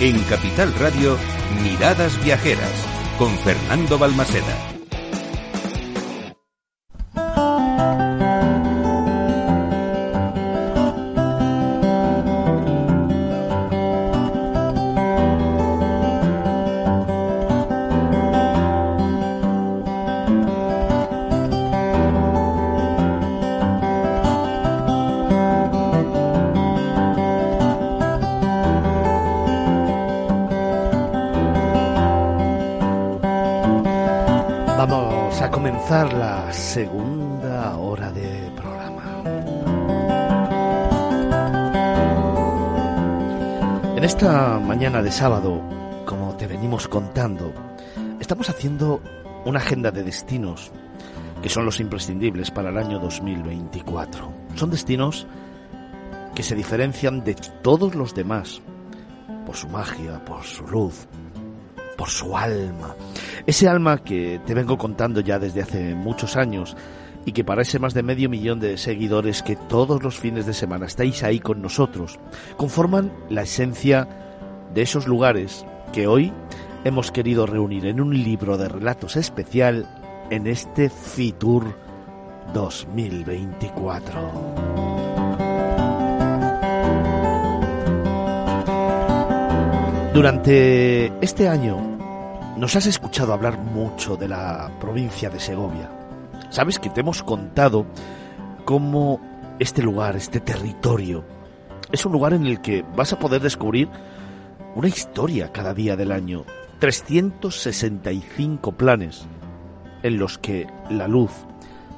En Capital Radio, Miradas Viajeras, con Fernando Balmaseda. Segunda hora de programa. En esta mañana de sábado, como te venimos contando, estamos haciendo una agenda de destinos que son los imprescindibles para el año 2024. Son destinos que se diferencian de todos los demás por su magia, por su luz, por su alma. Ese alma que te vengo contando ya desde hace muchos años y que para ese más de medio millón de seguidores que todos los fines de semana estáis ahí con nosotros, conforman la esencia de esos lugares que hoy hemos querido reunir en un libro de relatos especial en este Fitur 2024. Durante este año nos has escuchado hablar mucho de la provincia de Segovia. Sabes que te hemos contado cómo este lugar, este territorio, es un lugar en el que vas a poder descubrir una historia cada día del año. 365 planes en los que la luz,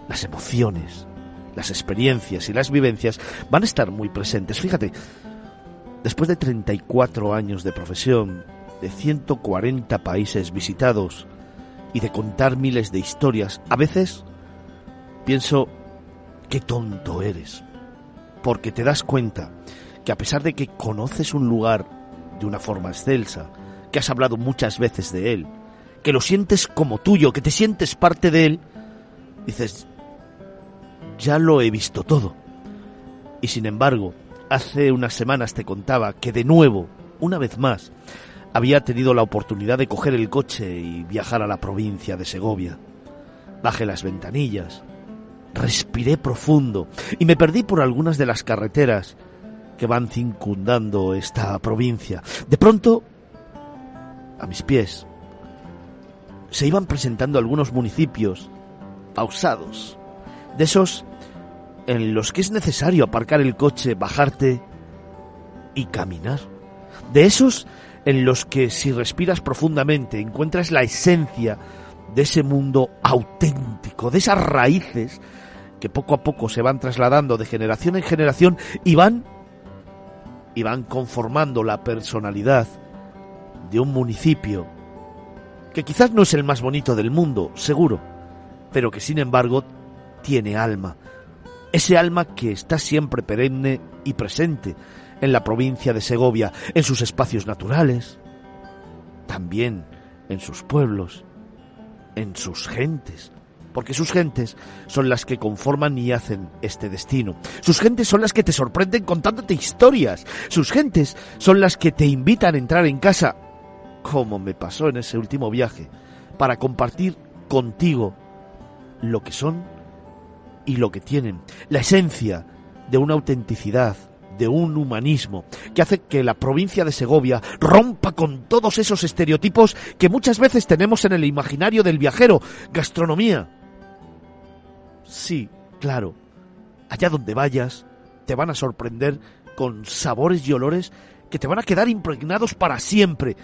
las emociones, las experiencias y las vivencias van a estar muy presentes. Fíjate, después de 34 años de profesión, de 140 países visitados y de contar miles de historias, a veces pienso, qué tonto eres, porque te das cuenta que a pesar de que conoces un lugar de una forma excelsa, que has hablado muchas veces de él, que lo sientes como tuyo, que te sientes parte de él, dices, ya lo he visto todo. Y sin embargo, hace unas semanas te contaba que de nuevo, una vez más, había tenido la oportunidad de coger el coche y viajar a la provincia de Segovia. Bajé las ventanillas, respiré profundo y me perdí por algunas de las carreteras que van circundando esta provincia. De pronto, a mis pies, se iban presentando algunos municipios pausados, de esos en los que es necesario aparcar el coche, bajarte y caminar. De esos en los que si respiras profundamente encuentras la esencia de ese mundo auténtico, de esas raíces que poco a poco se van trasladando de generación en generación y van y van conformando la personalidad de un municipio que quizás no es el más bonito del mundo, seguro, pero que sin embargo tiene alma. Ese alma que está siempre perenne y presente en la provincia de Segovia, en sus espacios naturales, también en sus pueblos, en sus gentes, porque sus gentes son las que conforman y hacen este destino. Sus gentes son las que te sorprenden contándote historias. Sus gentes son las que te invitan a entrar en casa, como me pasó en ese último viaje, para compartir contigo lo que son y lo que tienen, la esencia de una autenticidad, de un humanismo que hace que la provincia de Segovia rompa con todos esos estereotipos que muchas veces tenemos en el imaginario del viajero. Gastronomía. Sí, claro. Allá donde vayas, te van a sorprender con sabores y olores que te van a quedar impregnados para siempre.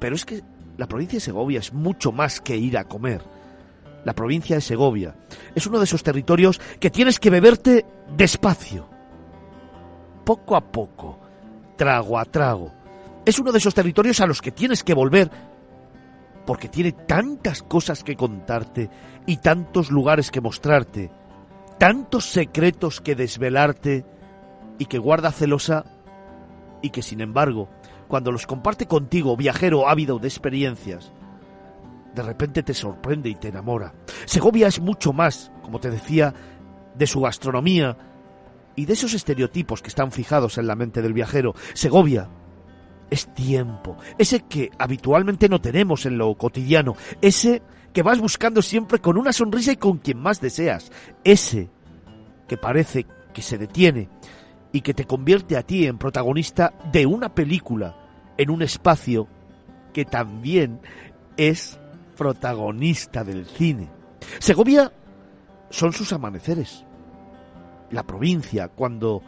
Pero es que la provincia de Segovia es mucho más que ir a comer. La provincia de Segovia es uno de esos territorios que tienes que beberte despacio poco a poco, trago a trago. Es uno de esos territorios a los que tienes que volver porque tiene tantas cosas que contarte y tantos lugares que mostrarte, tantos secretos que desvelarte y que guarda celosa y que sin embargo, cuando los comparte contigo, viajero ávido de experiencias, de repente te sorprende y te enamora. Segovia es mucho más, como te decía, de su gastronomía, y de esos estereotipos que están fijados en la mente del viajero. Segovia es tiempo, ese que habitualmente no tenemos en lo cotidiano, ese que vas buscando siempre con una sonrisa y con quien más deseas, ese que parece que se detiene y que te convierte a ti en protagonista de una película en un espacio que también es protagonista del cine. Segovia son sus amaneceres. La provincia, cuando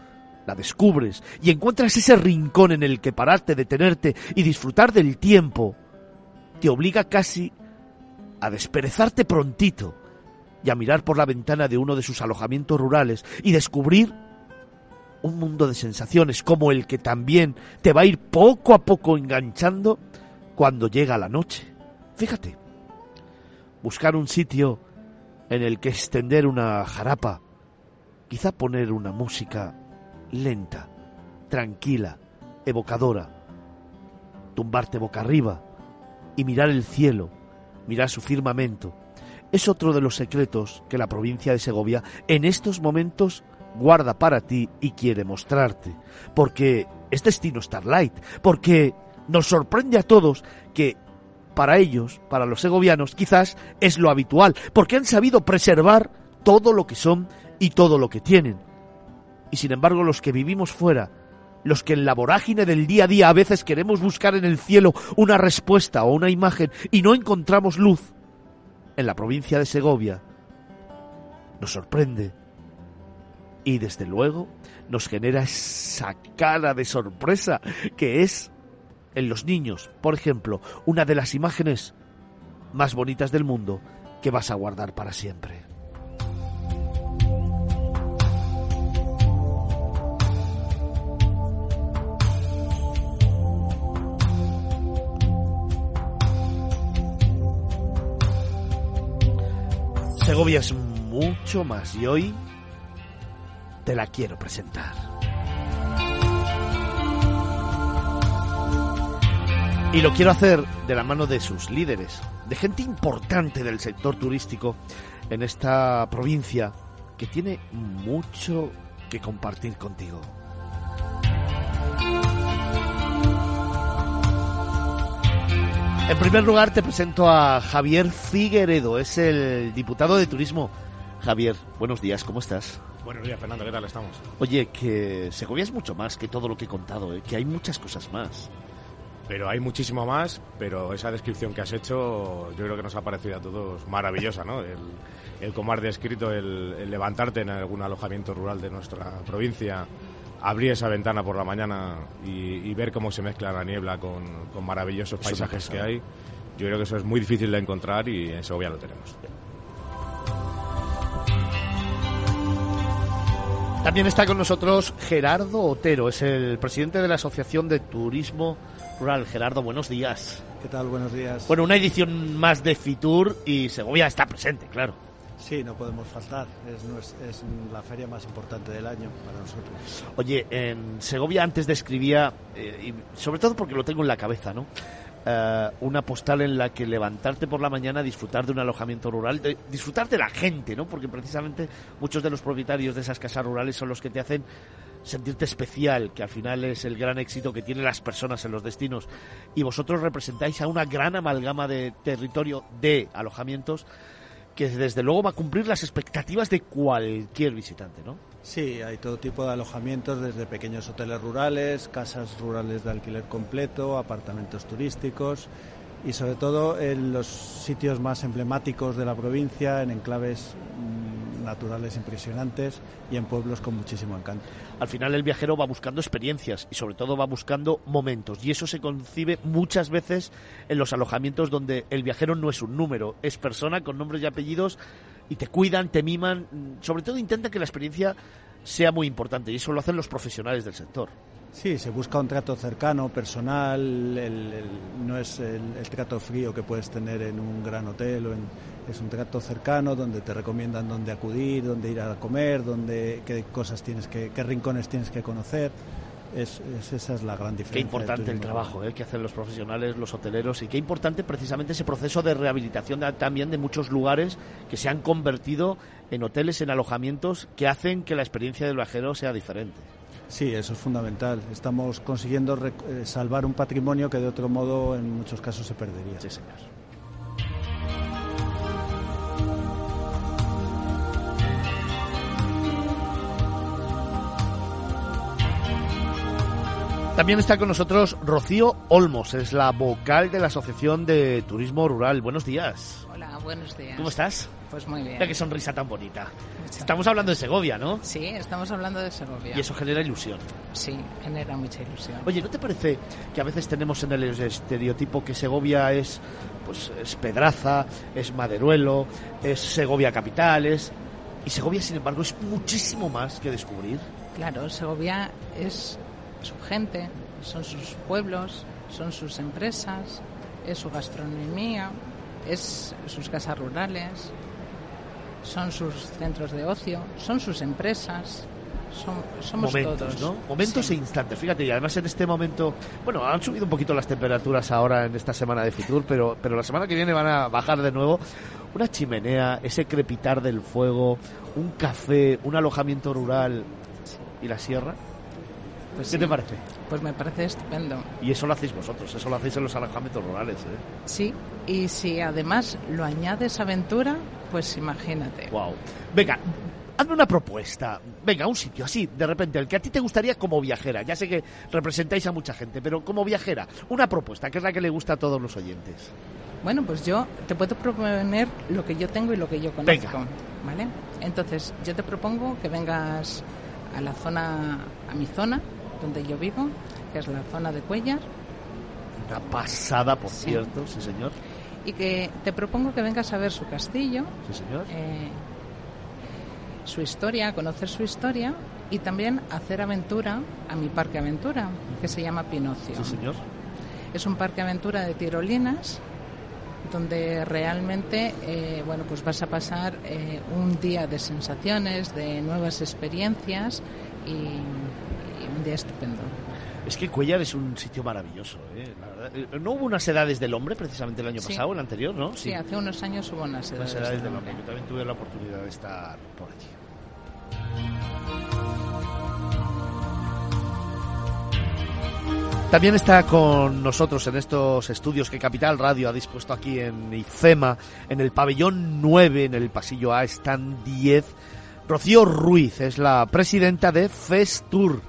la descubres y encuentras ese rincón en el que pararte, detenerte y disfrutar del tiempo, te obliga casi a desperezarte prontito y a mirar por la ventana de uno de sus alojamientos rurales y descubrir un mundo de sensaciones como el que también te va a ir poco a poco enganchando cuando llega la noche. Fíjate, buscar un sitio en el que extender una jarapa, quizá poner una música lenta, tranquila, evocadora, tumbarte boca arriba y mirar el cielo, mirar su firmamento, es otro de los secretos que la provincia de Segovia en estos momentos guarda para ti y quiere mostrarte, porque es destino Starlight, porque nos sorprende a todos que para ellos, para los segovianos, quizás es lo habitual, porque han sabido preservar todo lo que son y todo lo que tienen. Y sin embargo, los que vivimos fuera, los que en la vorágine del día a día a veces queremos buscar en el cielo una respuesta o una imagen y no encontramos luz, en la provincia de Segovia, nos sorprende y desde luego nos genera esa cara de sorpresa que es en los niños, por ejemplo, una de las imágenes más bonitas del mundo que vas a guardar para siempre. Segovia es mucho más y hoy te la quiero presentar. Y lo quiero hacer de la mano de sus líderes, de gente importante del sector turístico en esta provincia que tiene mucho que compartir contigo. En primer lugar te presento a Javier Figueredo, es el diputado de turismo. Javier, buenos días, ¿cómo estás? Buenos días, Fernando, ¿qué tal estamos? Oye, que Segovia es mucho más que todo lo que he contado, ¿eh? que hay muchas cosas más. Pero hay muchísimo más, pero esa descripción que has hecho yo creo que nos ha parecido a todos maravillosa, ¿no? El, el como has descrito, el, el levantarte en algún alojamiento rural de nuestra provincia, abrir esa ventana por la mañana y, y ver cómo se mezcla la niebla con, con maravillosos Eso paisajes que hay, yo creo que eso es muy difícil de encontrar y en Segovia lo tenemos. También está con nosotros Gerardo Otero, es el presidente de la Asociación de Turismo Rural. Gerardo, buenos días. ¿Qué tal? Buenos días. Bueno, una edición más de Fitur y Segovia está presente, claro. Sí, no podemos faltar. Es, es la feria más importante del año para nosotros. Oye, en Segovia antes describía, eh, y sobre todo porque lo tengo en la cabeza, ¿no? Eh, una postal en la que levantarte por la mañana, disfrutar de un alojamiento rural, de- disfrutar de la gente, ¿no? Porque precisamente muchos de los propietarios de esas casas rurales son los que te hacen sentirte especial, que al final es el gran éxito que tienen las personas en los destinos. Y vosotros representáis a una gran amalgama de territorio de alojamientos que desde luego va a cumplir las expectativas de cualquier visitante, ¿no? Sí, hay todo tipo de alojamientos, desde pequeños hoteles rurales, casas rurales de alquiler completo, apartamentos turísticos y sobre todo en los sitios más emblemáticos de la provincia, en enclaves mm, naturales impresionantes y en pueblos con muchísimo encanto. Al final el viajero va buscando experiencias y sobre todo va buscando momentos y eso se concibe muchas veces en los alojamientos donde el viajero no es un número, es persona con nombres y apellidos y te cuidan, te miman, mm, sobre todo intentan que la experiencia sea muy importante y eso lo hacen los profesionales del sector. Sí, se busca un trato cercano, personal, el- el- no es el, el trato frío que puedes tener en un gran hotel, o en- es un trato cercano donde te recomiendan dónde acudir, dónde ir a comer, dónde, qué cosas tienes que, qué rincones tienes que conocer. Es, es- esa es la gran diferencia. Qué importante el trabajo ¿eh? que hacen los profesionales, los hoteleros y qué importante precisamente ese proceso de rehabilitación de- también de muchos lugares que se han convertido en hoteles, en alojamientos que hacen que la experiencia del viajero sea diferente. Sí, eso es fundamental. Estamos consiguiendo eh, salvar un patrimonio que de otro modo en muchos casos se perdería. Sí, señor. También está con nosotros Rocío Olmos, es la vocal de la Asociación de Turismo Rural. Buenos días. Hola, buenos días. ¿Cómo estás? Pues muy bien. Mira qué sonrisa tan bonita. Estamos hablando de Segovia, ¿no? Sí, estamos hablando de Segovia. Y eso genera ilusión. Sí, genera mucha ilusión. Oye, ¿no te parece que a veces tenemos en el estereotipo que Segovia es, pues, es Pedraza, es Maderuelo, es Segovia capital, es... Y Segovia, sin embargo, es muchísimo más que descubrir. Claro, Segovia es su gente, son sus pueblos, son sus empresas, es su gastronomía, es sus casas rurales, son sus centros de ocio, son sus empresas. Son, somos momentos, todos. ¿no? Momentos Sí. e instantes. Fíjate, y además en este momento, bueno, han subido un poquito las temperaturas ahora en esta semana de Fitur, pero, pero la semana que viene van a bajar de nuevo. Una chimenea, ese crepitar del fuego, un café, un alojamiento rural y la sierra. Pues ¿Qué sí. te parece? Pues me parece estupendo. Y eso lo hacéis vosotros, eso lo hacéis en los alojamientos rurales, ¿eh? Sí, y si además lo añades aventura, pues imagínate. Wow. Venga, hazme una propuesta. Venga, un sitio así, de repente, el que a ti te gustaría como viajera. Ya sé que representáis a mucha gente, pero como viajera, una propuesta, que es la que le gusta a todos los oyentes. Bueno, pues yo te puedo proponer lo que yo tengo y lo que yo conozco. Venga. ¿Vale? Entonces, yo te propongo que vengas a la zona, a mi zona, donde yo vivo, que es la zona de Cuellar, Una pasada, por Sí. cierto, sí señor. Y que te propongo que vengas a ver su castillo, Sí señor. eh, su historia, conocer su historia y también hacer aventura a mi parque aventura, que se llama Pinocio. Sí señor. Es un parque aventura de tirolinas donde realmente eh, bueno pues vas a pasar eh, un día de sensaciones, de nuevas experiencias y, y un día estupendo. Es que Cuellar es un sitio maravilloso, ¿eh? ¿No hubo unas edades del hombre precisamente el año Sí. pasado, el anterior, no? Sí, hace unos años hubo unas Unas edades edades del hombre. Yo también tuve la oportunidad de estar por allí. También está con nosotros en estos estudios que Capital Radio ha dispuesto aquí en IFEMA, en el pabellón 9, en el pasillo A, están 10. Rocío Ruiz es la presidenta de Festur.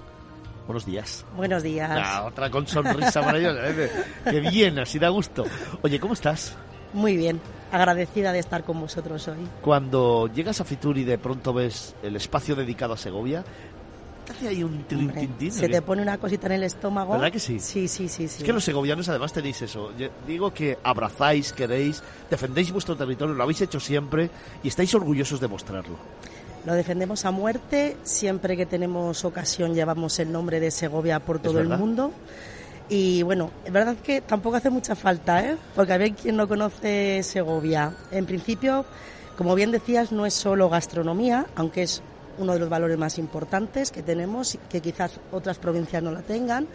Buenos días. Buenos días. Ah, otra con sonrisa maravillosa. ¿eh? Qué bien, así da gusto. Oye, ¿cómo estás? Muy bien. Agradecida de estar con vosotros hoy. Cuando llegas a Fitur y de pronto ves el espacio dedicado a Segovia, ¿te hace ahí un Hombre, tin, tin, se te pone una cosita en el estómago. ¿Verdad que sí? Sí, sí, sí. sí. Es que los segovianos además tenéis eso. Yo digo que abrazáis, queréis, defendéis vuestro territorio, lo habéis hecho siempre y estáis orgullosos de mostrarlo. Lo defendemos a muerte. Siempre que tenemos ocasión llevamos el nombre de Segovia por todo el mundo. Y bueno, es verdad que tampoco hace mucha falta, ¿eh? Porque a ver quién no conoce Segovia. En principio, como bien decías, no es solo gastronomía, aunque es uno de los valores más importantes que tenemos, que quizás otras provincias no la tengan.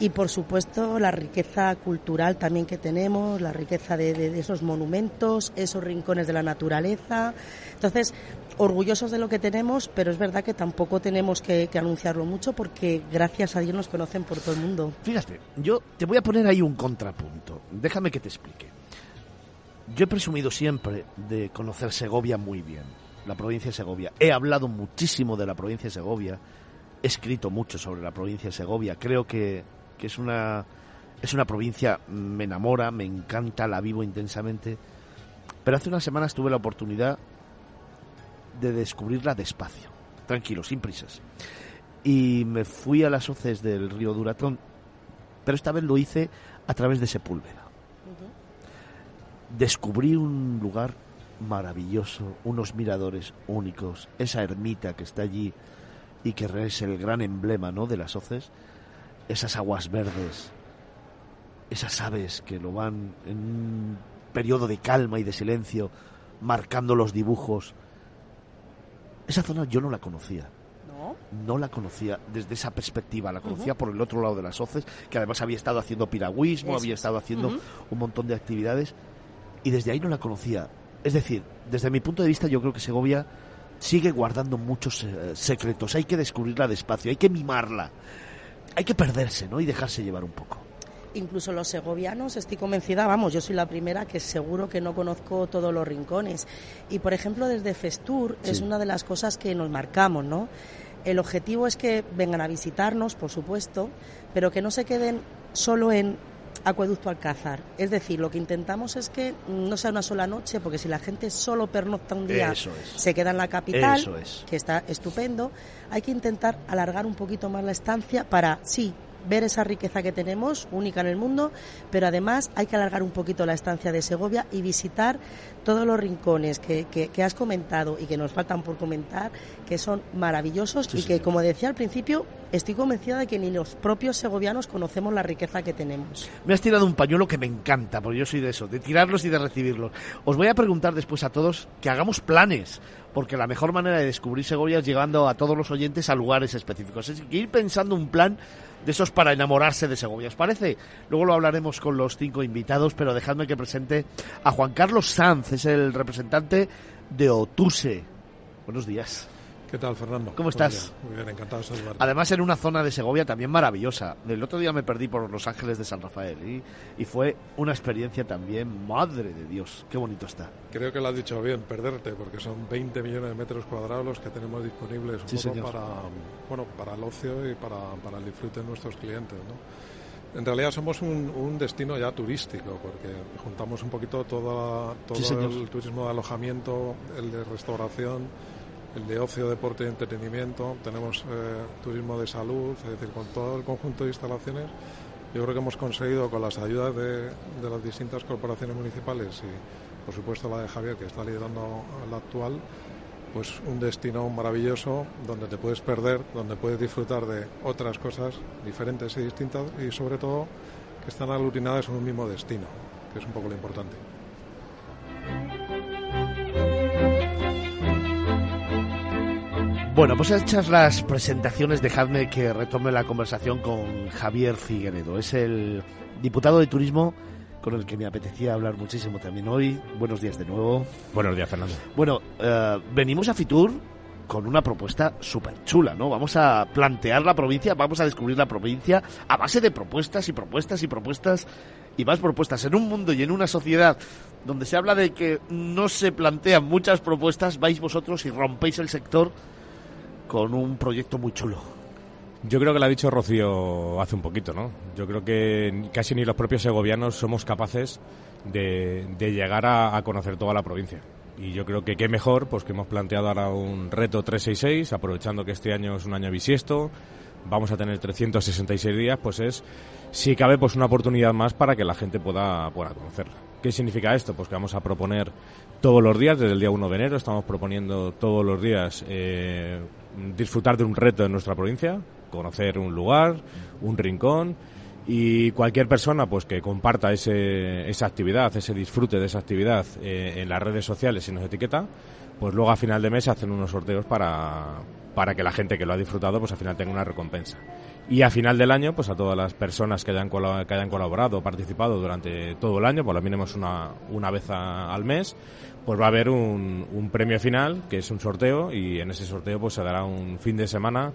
Y por supuesto la riqueza cultural también que tenemos, la riqueza de, de- esos monumentos, esos rincones de la naturaleza. Entonces, orgullosos de lo que tenemos, pero es verdad que tampoco tenemos que, que anunciarlo mucho porque gracias a Dios nos conocen por todo el mundo. Fíjate, yo te voy a poner ahí un contrapunto. Déjame que te explique. Yo he presumido siempre de conocer Segovia muy bien, la provincia de Segovia. He hablado muchísimo de la provincia de Segovia, he escrito mucho sobre la provincia de Segovia. Creo que, que es una es una provincia me enamora, me encanta, la vivo intensamente. Pero hace unas semanas tuve la oportunidad de descubrirla despacio, tranquilo, sin prisas. Y me fui a las hoces del río Duratón, pero esta vez lo hice a través de Sepúlveda. Descubrí un lugar maravilloso, unos miradores únicos, esa ermita que está allí y que es el gran emblema ¿no? de las hoces, esas aguas verdes, esas aves que lo van en un periodo de calma y de silencio, marcando los dibujos. Esa zona yo no la conocía ¿No? no la conocía desde esa perspectiva, la conocía por el otro lado de las hoces, que además había estado haciendo piragüismo, Eso había es. estado haciendo un montón de actividades, y desde ahí no la conocía. Es decir, desde mi punto de vista yo creo que Segovia sigue guardando muchos eh, secretos. Hay que descubrirla despacio, hay que mimarla, hay que perderse, ¿no? Y dejarse llevar un poco. Incluso los segovianos, estoy convencida, vamos, yo soy la primera que seguro que no conozco todos los rincones. Y por ejemplo, desde Festur es una de las cosas que nos marcamos, ¿no? El objetivo es que vengan a visitarnos, por supuesto, pero que no se queden solo en Acueducto Alcázar. Es decir, lo que intentamos es que no sea una sola noche, porque si la gente solo pernocta un día, se queda en la capital, que está estupendo, hay que intentar alargar un poquito más la estancia para, sí, ver esa riqueza que tenemos, única en el mundo, pero además hay que alargar un poquito la estancia de Segovia y visitar todos los rincones que, que, has comentado y que nos faltan por comentar, que son maravillosos y que, como decía al principio, estoy convencida de que ni los propios segovianos conocemos la riqueza que tenemos. Me has tirado un pañuelo que me encanta, porque yo soy de eso, de tirarlos y de recibirlos. Os voy a preguntar después a todos que hagamos planes porque la mejor manera de descubrir Segovia es llegando a todos los oyentes a lugares específicos. Es ir pensando un plan de esos para enamorarse de Segovia. ¿Os parece? Luego lo hablaremos con los cinco invitados, pero dejadme que presente a Juan Carlos Sanz, es el representante de Otuse. Buenos días. ¿Qué tal, Fernando? ¿Cómo estás? Muy bien, encantado de saludarte. Además, en una zona de Segovia también maravillosa. El otro día me perdí por Los Ángeles de San Rafael y, y fue una experiencia también, madre de Dios, qué bonito está. Creo que lo has dicho bien, perderte, porque son 20 millones de metros cuadrados los que tenemos disponibles para, bueno, para el ocio y para, para el disfrute de nuestros clientes. ¿no? En realidad somos un, un, destino ya turístico, porque juntamos un poquito todo el turismo de alojamiento, el de restauración, el de ocio, deporte y entretenimiento, tenemos eh, turismo de salud, es decir, con todo el conjunto de instalaciones, yo creo que hemos conseguido con las ayudas de, las distintas corporaciones municipales y por supuesto la de Javier que está liderando la actual, pues un destino maravilloso donde te puedes perder, donde puedes disfrutar de otras cosas diferentes y distintas y sobre todo que están aglutinadas en un mismo destino, que es un poco lo importante. Bueno, pues hechas las presentaciones, dejadme que retome la conversación con Javier Figueredo. Es el diputado de turismo con el que me apetecía hablar muchísimo también hoy. Buenos días de nuevo. Buenos días, Fernando. Bueno, eh, venimos a Fitur con una propuesta súper chula, ¿no? Vamos a plantear la provincia, vamos a descubrir la provincia a base de propuestas y propuestas y propuestas y más propuestas. En un mundo y en una sociedad donde se habla de que no se plantean muchas propuestas, vais vosotros y rompéis el sector con un proyecto muy chulo. Yo creo que lo ha dicho Rocío hace un poquito, ¿no? Yo creo que casi ni los propios segovianos somos capaces de, llegar a, conocer toda la provincia. Y yo creo que qué mejor, pues que hemos planteado ahora un reto 366, aprovechando que este año es un año bisiesto, vamos a tener 366 días, pues es, si cabe, pues una oportunidad más para que la gente pueda, pueda conocerla. ¿Qué significa esto? Pues que vamos a proponer todos los días, desde el día 1 de enero, estamos proponiendo todos los días eh, disfrutar de un reto en nuestra provincia, conocer un lugar, un rincón y cualquier persona pues que comparta ese, esa actividad, ese disfrute de esa actividad eh, en las redes sociales y nos etiqueta, pues luego a final de mes hacen unos sorteos para, para que la gente que lo ha disfrutado pues al final tenga una recompensa. Y a final del año, pues a todas las personas que hayan, que hayan colaborado participado durante todo el año, por lo menos una, una vez al mes, pues va a haber un, un, premio final, que es un sorteo, y en ese sorteo pues se dará un fin de semana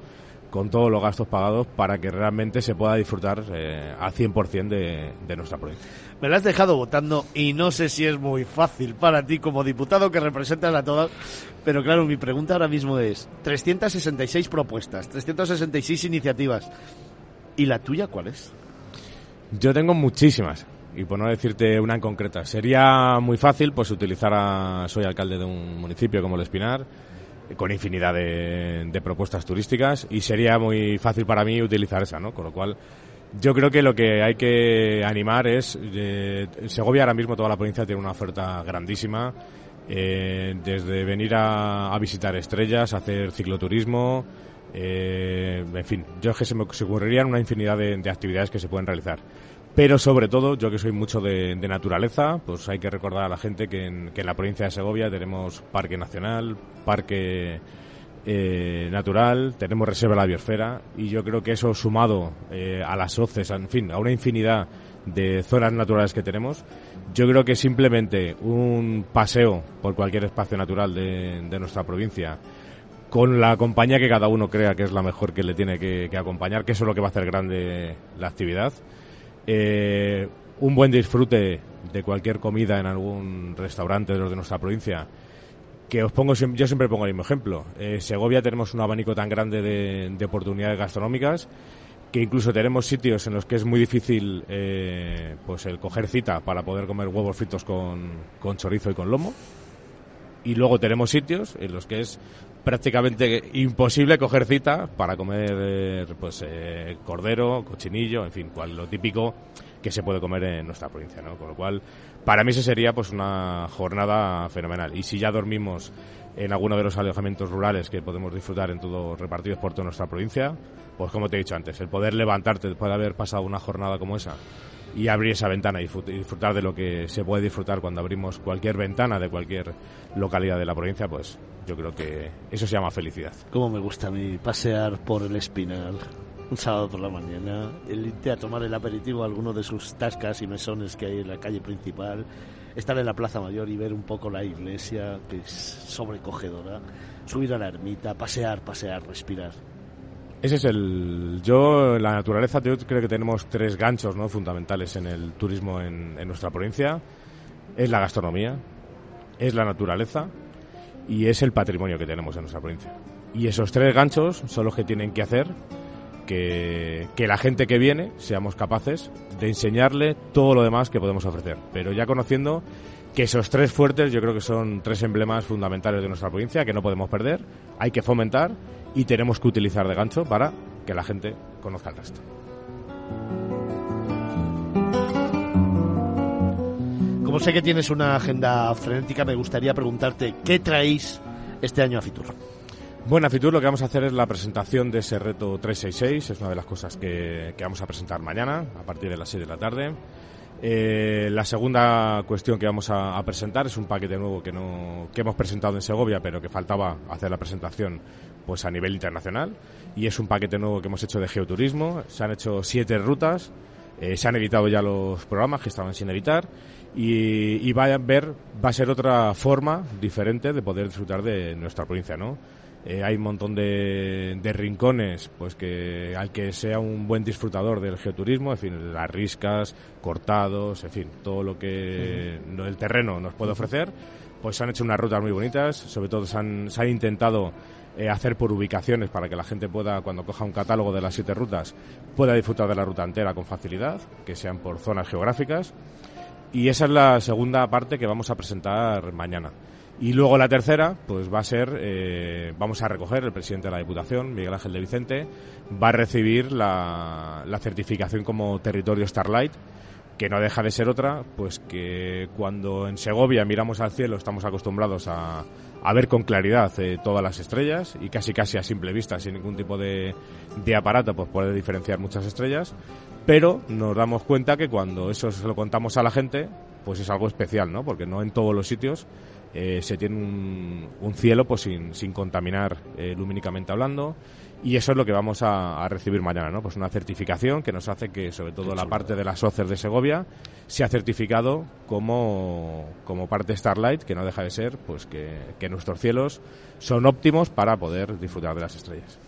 con todos los gastos pagados para que realmente se pueda disfrutar eh, al 100% de, de nuestra provincia. Me la has dejado votando y no sé si es muy fácil para ti como diputado que representas a todas, pero claro, mi pregunta ahora mismo es 366 propuestas, 366 iniciativas. ¿Y la tuya cuál es? Yo tengo muchísimas y por no decirte una en concreta, sería muy fácil pues utilizar a soy alcalde de un municipio como el Espinar con infinidad de, propuestas turísticas y sería muy fácil para mí utilizar esa, ¿no? Con lo cual yo creo que lo que hay que animar es eh, Segovia ahora mismo toda la provincia tiene una oferta grandísima eh, desde venir a, visitar estrellas, hacer cicloturismo, eh, en fin, yo es que se me ocurrirían una infinidad de actividades que se pueden realizar. Pero sobre todo, yo que soy mucho de, naturaleza, pues hay que recordar a la gente que en, la provincia de Segovia tenemos parque nacional, parque eh, natural, tenemos reserva de la biosfera y yo creo que eso sumado eh, a las hoces, en fin, a una infinidad de zonas naturales que tenemos, yo creo que simplemente un paseo por cualquier espacio natural de, nuestra provincia, con la compañía que cada uno crea que es la mejor que le tiene que, acompañar, que eso es lo que va a hacer grande la actividad. Eh, un buen disfrute de cualquier comida en algún restaurante de de nuestra provincia. Que os pongo, yo siempre pongo el mismo ejemplo. En Segovia tenemos un abanico tan grande de, oportunidades gastronómicas que incluso tenemos sitios en los que es muy difícil eh, pues el coger cita para poder comer huevos fritos con, con chorizo y con lomo. Y luego tenemos sitios en los que es prácticamente imposible coger cita para comer eh, pues eh, cordero, cochinillo, en fin, cual, lo típico que se puede comer en nuestra provincia, ¿no? Con lo cual, para mí ese sería pues una jornada fenomenal. Y si ya dormimos en alguno de los alojamientos rurales que podemos disfrutar en todo repartidos por toda nuestra provincia, pues como te he dicho antes, el poder levantarte después de haber pasado una jornada como esa y abrir esa ventana y disfrutar de lo que se puede disfrutar cuando abrimos cualquier ventana de cualquier localidad de la provincia, pues yo creo que eso se llama felicidad. Como me gusta a mí pasear por el Espinal un sábado por la mañana, el irte a tomar el aperitivo a alguno de sus tascas y mesones que hay en la calle principal, estar en la Plaza Mayor y ver un poco la iglesia, que es sobrecogedora, subir a la ermita, pasear, pasear, respirar. Ese es el. Yo, la naturaleza, yo creo que tenemos tres ganchos ¿no? fundamentales en el turismo en, en nuestra provincia: es la gastronomía, es la naturaleza y es el patrimonio que tenemos en nuestra provincia. Y esos tres ganchos son los que tienen que hacer que, la gente que viene seamos capaces de enseñarle todo lo demás que podemos ofrecer. Pero ya conociendo que esos tres fuertes yo creo que son tres emblemas fundamentales de nuestra provincia que no podemos perder, hay que fomentar y tenemos que utilizar de gancho para que la gente conozca el resto. Como sé que tienes una agenda frenética, me gustaría preguntarte qué traéis este año a Fitur. Bueno, a Fitur lo que vamos a hacer es la presentación de ese reto 366, es una de las cosas que, vamos a presentar mañana a partir de las 6 de la tarde. Eh, la segunda cuestión que vamos a, presentar es un paquete nuevo que, no, que hemos presentado en Segovia, pero que faltaba hacer la presentación pues a nivel internacional. Y es un paquete nuevo que hemos hecho de geoturismo. Se han hecho siete rutas, eh, se han editado ya los programas que estaban sin editar y, va a ver, va a ser otra forma diferente de poder disfrutar de nuestra provincia, ¿no? Eh, hay un montón de, rincones, pues que al que sea un buen disfrutador del geoturismo, en fin, las riscas, cortados, en fin, todo lo que el terreno nos puede ofrecer, pues se han hecho unas rutas muy bonitas, sobre todo se han, se han intentado eh, hacer por ubicaciones para que la gente pueda, cuando coja un catálogo de las siete rutas, pueda disfrutar de la ruta entera con facilidad, que sean por zonas geográficas. Y esa es la segunda parte que vamos a presentar mañana. Y luego la tercera, pues va a ser, eh, vamos a recoger, el presidente de la Diputación, Miguel Ángel de Vicente, va a recibir la, la certificación como territorio Starlight, que no deja de ser otra, pues que cuando en Segovia miramos al cielo estamos acostumbrados a, a ver con claridad eh, todas las estrellas y casi casi a simple vista, sin ningún tipo de, de aparato, pues puede diferenciar muchas estrellas, pero nos damos cuenta que cuando eso se lo contamos a la gente, pues es algo especial, ¿no? Porque no en todos los sitios eh, se tiene un, cielo pues sin, sin contaminar eh, lumínicamente hablando y eso es lo que vamos a, recibir mañana, ¿no? Pues una certificación que nos hace que, sobre todo la parte de las OCER de Segovia, sea certificado como, como parte Starlight, que no deja de ser, pues que, que nuestros cielos son óptimos para poder disfrutar de las estrellas.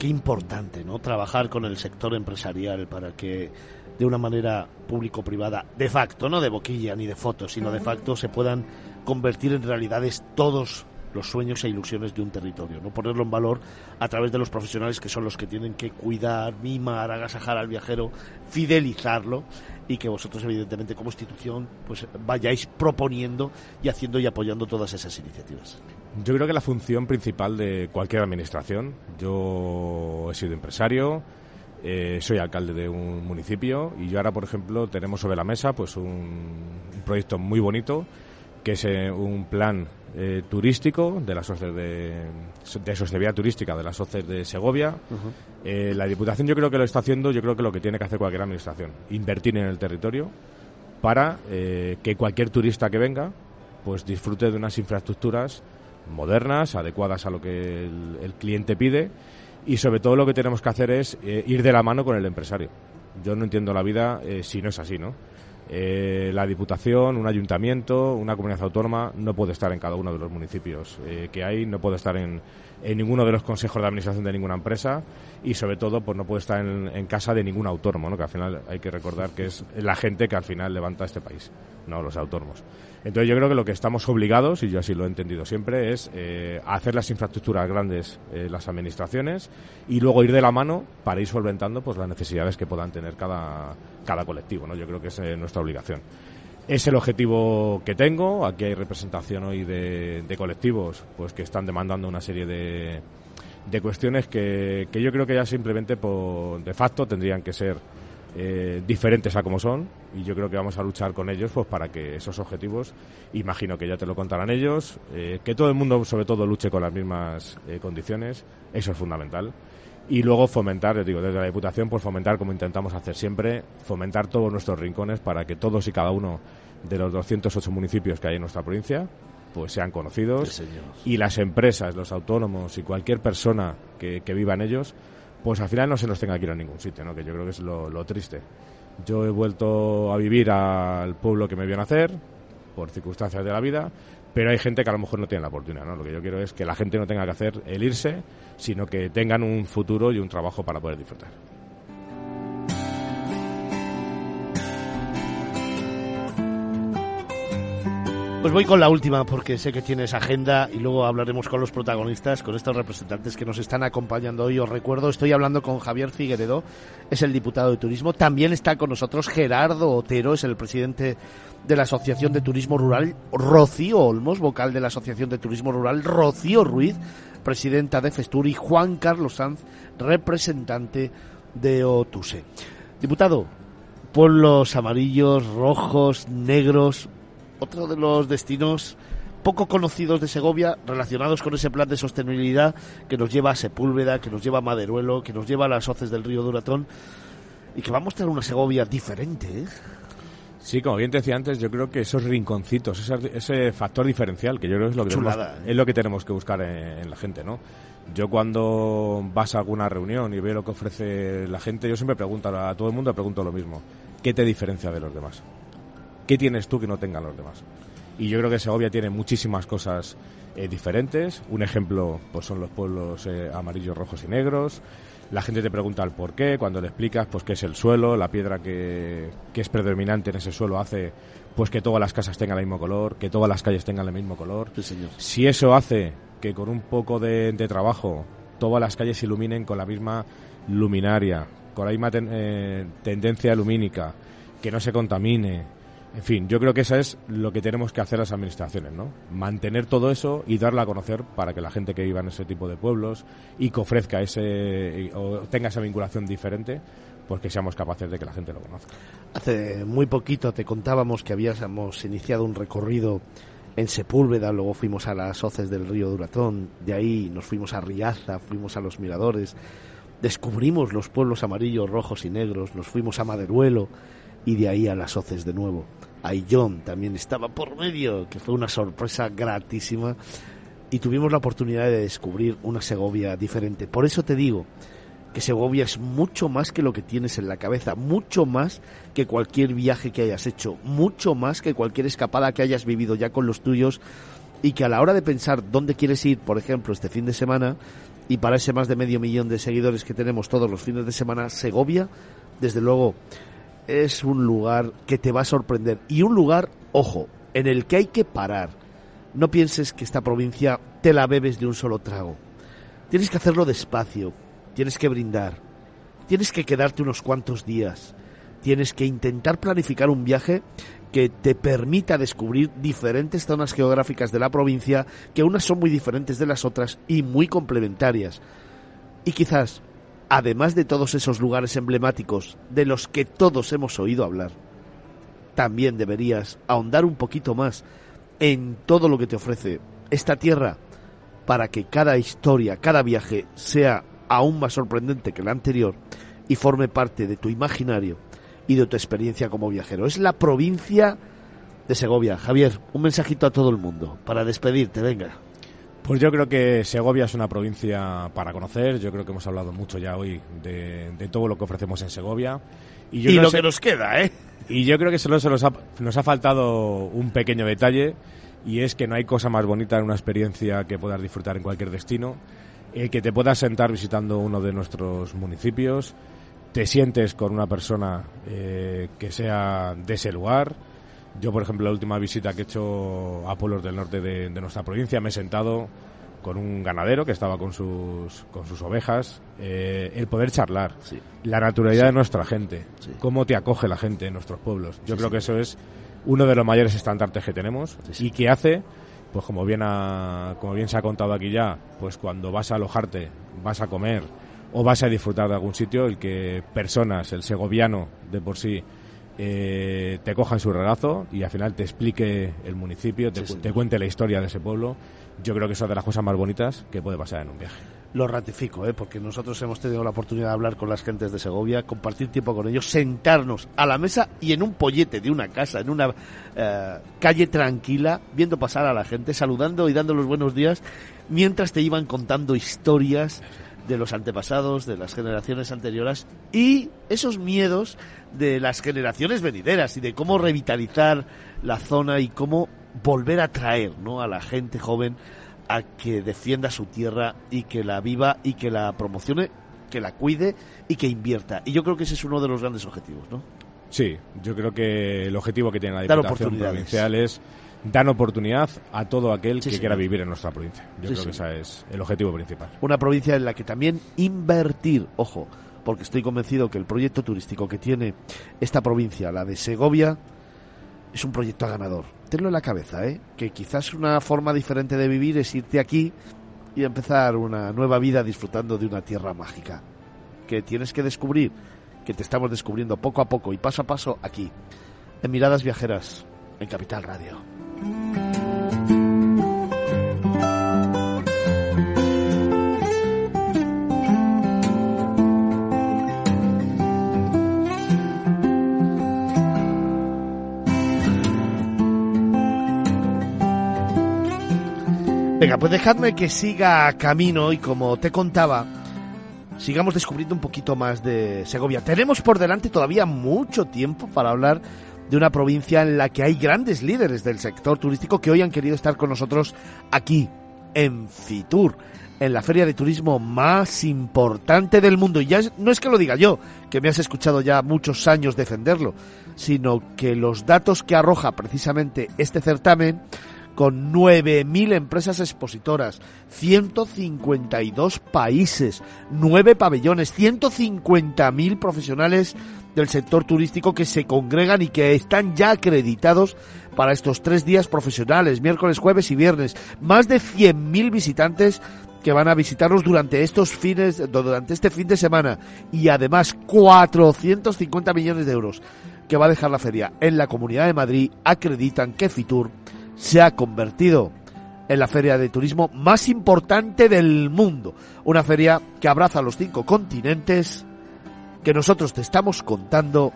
Qué importante, ¿no? Trabajar con el sector empresarial para que de una manera público-privada, de facto, no de boquilla ni de fotos, sino de facto se puedan convertir en realidades todos los sueños e ilusiones de un territorio, no ponerlo en valor a través de los profesionales que son los que tienen que cuidar, mimar, agasajar al viajero, fidelizarlo y que vosotros evidentemente como institución pues vayáis proponiendo y haciendo y apoyando todas esas iniciativas. Yo creo que la función principal de cualquier administración, yo he sido empresario, eh, soy alcalde de un municipio y yo ahora, por ejemplo, tenemos sobre la mesa pues un, proyecto muy bonito que es eh, un plan eh, turístico de la de, de sostenibilidad turística de la SOCES de Segovia. la Diputación yo creo que lo está haciendo, yo creo que lo que tiene que hacer cualquier administración, invertir en el territorio para que cualquier turista que venga pues disfrute de unas infraestructuras modernas, adecuadas a lo que el, cliente pide y sobre todo lo que tenemos que hacer es eh, ir de la mano con el empresario. Yo no entiendo la vida eh, si no es así, ¿no? Eh, la Diputación, un ayuntamiento, una comunidad autónoma no puede estar en cada uno de los municipios que hay, no puede estar en, en, ninguno de los consejos de administración de ninguna empresa y sobre todo pues no puede estar en, casa de ningún autónomo, ¿no? que al final hay que recordar que es la gente que al final levanta este país, no los autónomos. Entonces yo creo que lo que estamos obligados, y yo así lo he entendido siempre, es eh, hacer las infraestructuras grandes eh, las administraciones y luego ir de la mano para ir solventando pues las necesidades que puedan tener cada, cada colectivo. ¿no? Yo creo que es eh, nuestra obligación. Es el objetivo que tengo. Aquí hay representación hoy de, colectivos pues que están demandando una serie de, de cuestiones que, que yo creo que ya simplemente por de facto tendrían que ser eh, diferentes a como son. Y yo creo que vamos a luchar con ellos pues para que esos objetivos imagino que ya te lo contarán ellos eh, que todo el mundo sobre todo luche con las mismas eh, condiciones. Eso es fundamental y luego fomentar, les digo, desde la Diputación, pues fomentar, como intentamos hacer siempre, fomentar todos nuestros rincones para que todos y cada uno de los 208 municipios que hay en nuestra provincia pues sean conocidos y las empresas, los autónomos y cualquier persona que, que viva en ellos pues al final no se nos tenga que ir a ningún sitio, ¿no? que yo creo que es lo, triste. Yo he vuelto a vivir al pueblo que me vio nacer, por circunstancias de la vida, pero hay gente que a lo mejor no tiene la oportunidad. ¿no? Lo que yo quiero es que la gente no tenga que hacer el irse, sino que tengan un futuro y un trabajo para poder disfrutar. Pues voy con la última porque sé que tienes agenda y luego hablaremos con los protagonistas, con estos representantes que nos están acompañando hoy. Os recuerdo, estoy hablando con Javier Figueredo, es el diputado de turismo. También está con nosotros Gerardo Otero, es el presidente de la Asociación de Turismo Rural, Rocío Olmos, vocal de la Asociación de Turismo Rural, Rocío Ruiz, presidenta de Festur y Juan Carlos Sanz, representante de Otuse. Diputado, pueblos amarillos, rojos, negros, otro de los destinos poco conocidos de Segovia relacionados con ese plan de sostenibilidad que nos lleva a Sepúlveda, que nos lleva a Maderuelo, que nos lleva a las hoces del río Duratón y que va a mostrar una Segovia diferente. ¿eh? Sí, como bien te decía antes, yo creo que esos rinconcitos, ese, factor diferencial, que yo creo que es lo que, tenemos, ¿eh? es lo que tenemos que buscar en, la gente, ¿no? Yo cuando vas a alguna reunión y veo lo que ofrece la gente, yo siempre pregunto a todo el mundo, pregunto lo mismo. ¿Qué te diferencia de los demás? ¿Qué tienes tú que no tengan los demás? Y yo creo que Segovia tiene muchísimas cosas eh, diferentes. Un ejemplo pues son los pueblos eh, amarillos, rojos y negros. La gente te pregunta el por qué, cuando le explicas pues qué es el suelo, la piedra que, es predominante en ese suelo hace pues que todas las casas tengan el mismo color, que todas las calles tengan el mismo color. Si eso hace que con un poco de, trabajo todas las calles se iluminen con la misma luminaria, con la misma eh, tendencia lumínica, que no se contamine, en fin, yo creo que eso es lo que tenemos que hacer las administraciones, ¿no? Mantener todo eso y darlo a conocer para que la gente que viva en ese tipo de pueblos y que ofrezca ese o tenga esa vinculación diferente, pues que seamos capaces de que la gente lo conozca. Hace muy poquito te contábamos que habíamos iniciado un recorrido en Sepúlveda, luego fuimos a las hoces del río Duratón, de ahí nos fuimos a Riaza, fuimos a los miradores, descubrimos los pueblos amarillos, rojos y negros, nos fuimos a Maderuelo y de ahí a las hoces de nuevo. John también estaba por medio, que fue una sorpresa gratísima y tuvimos la oportunidad de descubrir una Segovia diferente. Por eso te digo que Segovia es mucho más que lo que tienes en la cabeza, mucho más que cualquier viaje que hayas hecho, mucho más que cualquier escapada que hayas vivido ya con los tuyos y que a la hora de pensar dónde quieres ir, por ejemplo, este fin de semana, y para ese más de medio millón de seguidores que tenemos todos los fines de semana, Segovia, desde luego, es un lugar que te va a sorprender y un lugar, ojo, en el que hay que parar. No pienses que esta provincia te la bebes de un solo trago. Tienes que hacerlo despacio, tienes que brindar, tienes que quedarte unos cuantos días, tienes que intentar planificar un viaje que te permita descubrir diferentes zonas geográficas de la provincia que unas son muy diferentes de las otras y muy complementarias. Y quizás además de todos esos lugares emblemáticos de los que todos hemos oído hablar, también deberías ahondar un poquito más en todo lo que te ofrece esta tierra para que cada historia, cada viaje sea aún más sorprendente que el anterior y forme parte de tu imaginario y de tu experiencia como viajero. Es la provincia de Segovia. Javier, un mensajito a todo el mundo para despedirte, venga. Pues yo creo que Segovia es una provincia para conocer. Yo creo que hemos hablado mucho ya hoy de, todo lo que ofrecemos en Segovia. Y, yo lo que nos queda, ¿eh? Y yo creo que solo se nos ha, nos ha faltado un pequeño detalle y es que no hay cosa más bonita en una experiencia que puedas disfrutar en cualquier destino, eh, que te puedas sentar visitando uno de nuestros municipios, te sientes con una persona eh, que sea de ese lugar. Yo, por ejemplo, la última visita que he hecho a pueblos del norte de, nuestra provincia, me he sentado con un ganadero que estaba con sus, con sus ovejas, eh, el poder charlar, la naturalidad de nuestra gente, cómo te acoge la gente en nuestros pueblos. Yo creo que eso es uno de los mayores estandartes que tenemos. Y que hace, pues como bien, como bien se ha contado aquí ya, pues cuando vas a alojarte, vas a comer o vas a disfrutar de algún sitio, el que personas, el segoviano de por sí, eh, te coja en su regazo y al final te explique el municipio, te, te cuente la historia de ese pueblo, yo creo que eso es de las cosas más bonitas que puede pasar en un viaje. Lo ratifico, ¿eh? porque nosotros hemos tenido la oportunidad de hablar con las gentes de Segovia, compartir tiempo con ellos, sentarnos a la mesa y en un pollete de una casa, en una eh, calle tranquila, viendo pasar a la gente, saludando y dando los buenos días, mientras te iban contando historias de los antepasados, de las generaciones anteriores y esos miedos de las generaciones venideras y de cómo revitalizar la zona y cómo volver a traer ¿no? a la gente joven a que defienda su tierra y que la viva y que la promocione, que la cuide y que invierta. Y yo creo que ese es uno de los grandes objetivos, ¿no? Sí, yo creo que el objetivo que tiene la Diputación Provincial es dar oportunidad a todo aquel que quiera vivir en nuestra provincia. Yo creo que ese es el objetivo principal. Una provincia en la que también invertir, ojo, porque estoy convencido que el proyecto turístico que tiene esta provincia, la de Segovia, es un proyecto ganador tenlo en la cabeza, ¿eh? que quizás una forma diferente de vivir es irte aquí y empezar una nueva vida disfrutando de una tierra mágica, que tienes que descubrir, que te estamos descubriendo poco a poco y paso a paso aquí, en Miradas Viajeras, en Capital Radio. Venga, pues dejadme que siga camino y como te contaba, sigamos descubriendo un poquito más de Segovia. Tenemos por delante todavía mucho tiempo para hablar de una provincia en la que hay grandes líderes del sector turístico que hoy han querido estar con nosotros aquí, en Fitur, en la feria de turismo más importante del mundo. Y ya no es que lo diga yo, que me has escuchado ya muchos años defenderlo, sino que los datos que arroja precisamente este certamen con 9.000 empresas expositoras, 152 países, 9 pabellones, 150.000 profesionales del sector turístico que se congregan y que están ya acreditados para estos tres días profesionales, miércoles, jueves y viernes. Más de 100.000 visitantes que van a visitarnos durante estos fines, durante este fin de semana y además 450 millones de euros que va a dejar la feria en la Comunidad de Madrid acreditan que Fitur se ha convertido en la feria de turismo más importante del mundo. Una feria que abraza los cinco continentes que nosotros te estamos contando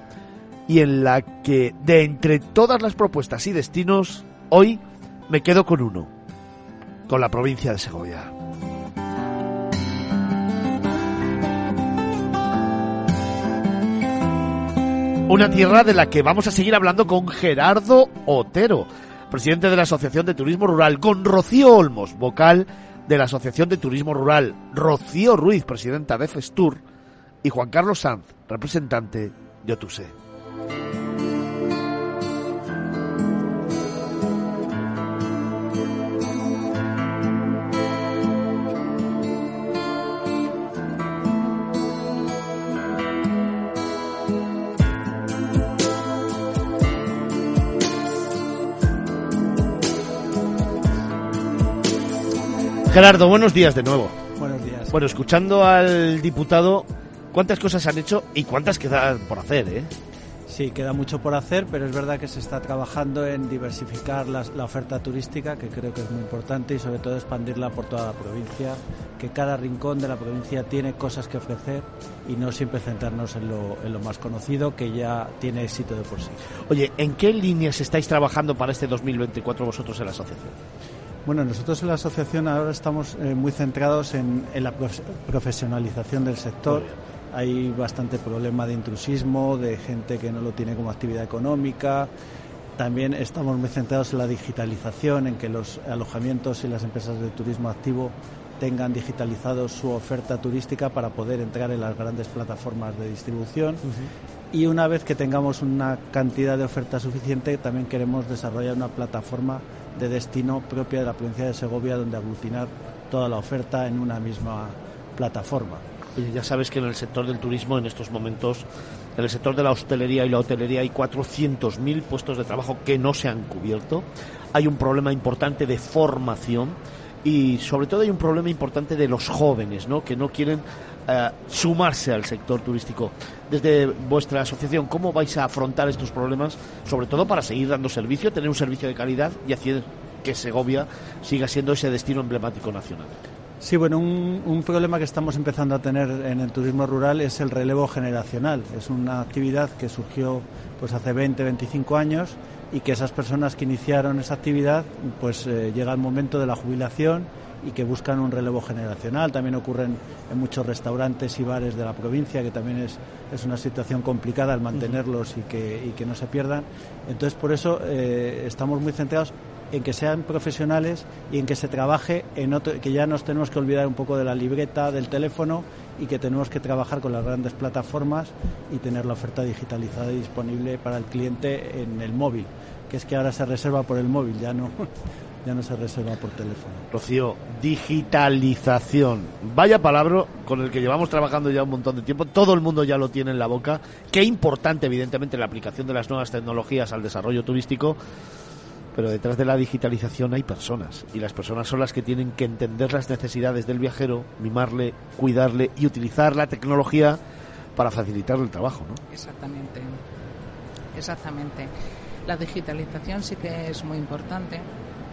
y en la que de entre todas las propuestas y destinos, hoy me quedo con uno, con la provincia de Segovia. Una tierra de la que vamos a seguir hablando con Gerardo Otero presidente de la Asociación de Turismo Rural, con Rocío Olmos, vocal de la Asociación de Turismo Rural, Rocío Ruiz, presidenta de Festur, y Juan Carlos Sanz, representante de Otuse. Gerardo, buenos días de nuevo. Buenos días. Bueno, escuchando al diputado, ¿cuántas cosas han hecho y cuántas quedan por hacer, eh? Sí, queda mucho por hacer, pero es verdad que se está trabajando en diversificar la, oferta turística, que creo que es muy importante, y sobre todo expandirla por toda la provincia, que cada rincón de la provincia tiene cosas que ofrecer y no siempre centrarnos en lo, en lo más conocido, que ya tiene éxito de por sí. Oye, ¿en qué líneas estáis trabajando para este 2024 vosotros en la asociación? Bueno, nosotros en la asociación ahora estamos eh, muy centrados en, la profesionalización del sector. Hay bastante problema de intrusismo, de gente que no lo tiene como actividad económica. También estamos muy centrados en la digitalización, en que los alojamientos y las empresas de turismo activo tengan digitalizado su oferta turística para poder entrar en las grandes plataformas de distribución. Y una vez que tengamos una cantidad de oferta suficiente, también queremos desarrollar una plataforma de destino propia de la provincia de Segovia donde aglutinar toda la oferta en una misma plataforma. Ya sabes que en el sector del turismo en estos momentos, en el sector de la hostelería y la hotelería hay 400.000 puestos de trabajo que no se han cubierto. Hay un problema importante de formación y sobre todo hay un problema importante de los jóvenes, ¿no? que no quieren eh, sumarse al sector turístico. Desde vuestra asociación, ¿cómo vais a afrontar estos problemas, sobre todo para seguir dando servicio, tener un servicio de calidad y hacer que Segovia siga siendo ese destino emblemático nacional? Sí, bueno, un, un, problema que estamos empezando a tener en el turismo rural es el relevo generacional. Es una actividad que surgió pues hace 20, 25 años y que esas personas que iniciaron esa actividad, pues eh, llega el momento de la jubilación y que buscan un relevo generacional. También ocurren en muchos restaurantes y bares de la provincia, que también es, es una situación complicada el mantenerlos y que, y que no se pierdan. Entonces, por eso eh, estamos muy centrados en que sean profesionales y en que se trabaje en otro, que ya nos tenemos que olvidar un poco de la libreta, del teléfono y que tenemos que trabajar con las grandes plataformas y tener la oferta digitalizada y disponible para el cliente en el móvil, que es que ahora se reserva por el móvil, ya no ya no se reserva por teléfono. Rocío, digitalización. Vaya palabra con el que llevamos trabajando ya un montón de tiempo. Todo el mundo ya lo tiene en la boca. Qué importante, evidentemente, la aplicación de las nuevas tecnologías al desarrollo turístico. Pero detrás de la digitalización hay personas. Y las personas son las que tienen que entender las necesidades del viajero, mimarle, cuidarle y utilizar la tecnología para facilitar el trabajo, ¿no? Exactamente. Exactamente. La digitalización sí que es muy importante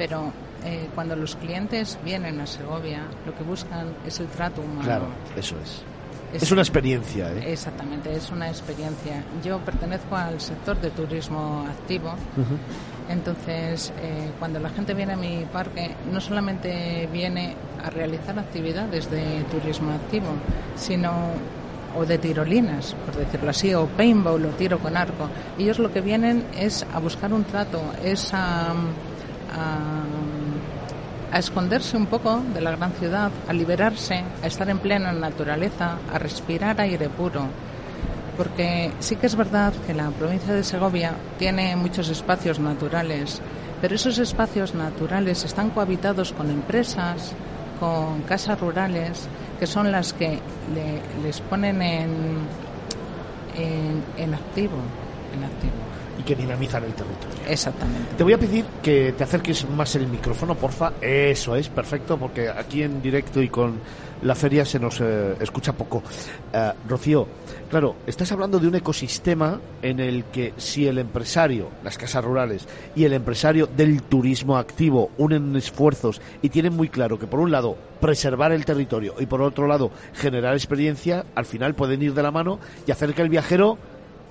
pero eh, cuando los clientes vienen a Segovia, lo que buscan es el trato humano. Claro, eso es. Es, una experiencia. ¿eh? Exactamente, es una experiencia. Yo pertenezco al sector de turismo activo, entonces eh, cuando la gente viene a mi parque no solamente viene a realizar actividades de turismo activo, sino o de tirolinas, por decirlo así, o paintball o tiro con arco. Ellos lo que vienen es a buscar un trato, es a a, esconderse un poco de la gran ciudad, a liberarse, a estar en plena naturaleza, a respirar aire puro. Porque sí que es verdad que la provincia de Segovia tiene muchos espacios naturales, pero esos espacios naturales están cohabitados con empresas, con casas rurales, que son las que les ponen en, en, en activo, en activo y que dinamizan el territorio. Exactamente. Te voy a pedir que te acerques más el micrófono, porfa. Eso es, perfecto, porque aquí en directo y con la feria se nos eh, escucha poco. Eh, Rocío, claro, estás hablando de un ecosistema en el que si el empresario, las casas rurales y el empresario del turismo activo unen esfuerzos y tienen muy claro que por un lado preservar el territorio y por otro lado generar experiencia, al final pueden ir de la mano y hacer que el viajero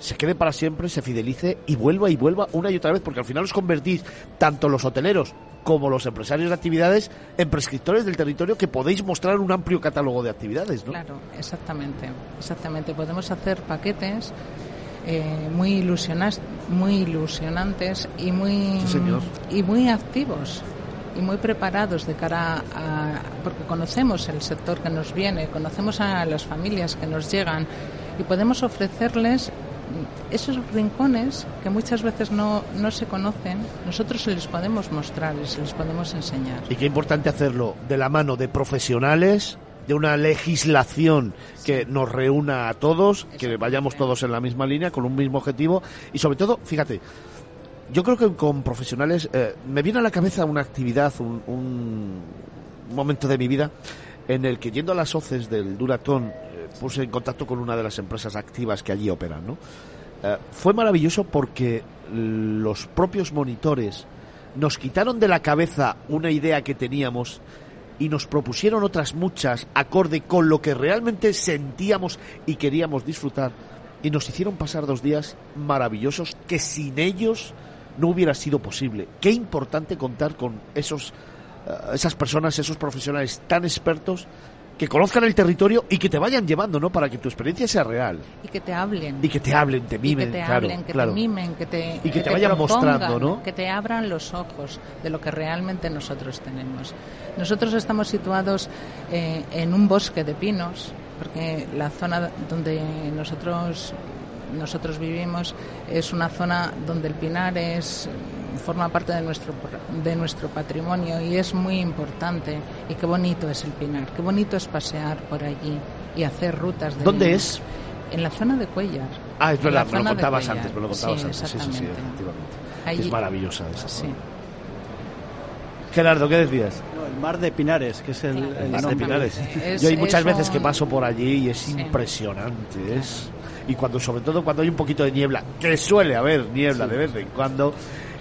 se quede para siempre, se fidelice y vuelva y vuelva una y otra vez, porque al final os convertís, tanto los hoteleros como los empresarios de actividades, en prescriptores del territorio que podéis mostrar un amplio catálogo de actividades, ¿no? Claro, exactamente, exactamente. Podemos hacer paquetes eh, muy, ilusionas, muy ilusionantes y muy, y muy activos y muy preparados de cara a porque conocemos el sector que nos viene, conocemos a las familias que nos llegan y podemos ofrecerles esos rincones que muchas veces no, no se conocen, nosotros se les podemos mostrar y se les podemos enseñar. Y qué importante hacerlo de la mano de profesionales, de una legislación que nos reúna a todos, que vayamos todos en la misma línea, con un mismo objetivo y sobre todo, fíjate, yo creo que con profesionales eh, me viene a la cabeza una actividad, un, un, momento de mi vida en el que yendo a las hoces del Duratón puse en contacto con una de las empresas activas que allí operan, ¿no? Eh, fue maravilloso porque los propios monitores nos quitaron de la cabeza una idea que teníamos y nos propusieron otras muchas acorde con lo que realmente sentíamos y queríamos disfrutar y nos hicieron pasar dos días maravillosos que sin ellos no hubiera sido posible. Qué importante contar con esos eh, esas personas, esos profesionales tan expertos que conozcan el territorio y que te vayan llevando, ¿no? Para que tu experiencia sea real. Y que te hablen. Y que te hablen, te mimen, y que te claro, hablen, que claro. te mimen, que te y que, te, vayan mostrando, ¿no? Que te abran los ojos de lo que realmente nosotros tenemos. Nosotros estamos situados eh, en un bosque de pinos, porque la zona donde nosotros nosotros vivimos es una zona donde el pinar es forma parte de nuestro de nuestro patrimonio y es muy importante y qué bonito es el pinar qué bonito es pasear por allí y hacer rutas de ¿Dónde es? en la zona de Cuellar ah es verdad me lo contabas antes me lo contabas Sí, antes sí sí sí exactamente. efectivamente Allí- es maravillosa esa sí zona. Gerardo ¿qué decías? No, el mar de Pinares, que es el, Claro, el Mar de Exactamente. Pinares. Es- Yo hay muchas es veces un- que paso por allí y es Sí. impresionante. Es y cuando sobre todo cuando hay un poquito de niebla, que suele haber niebla de vez en cuando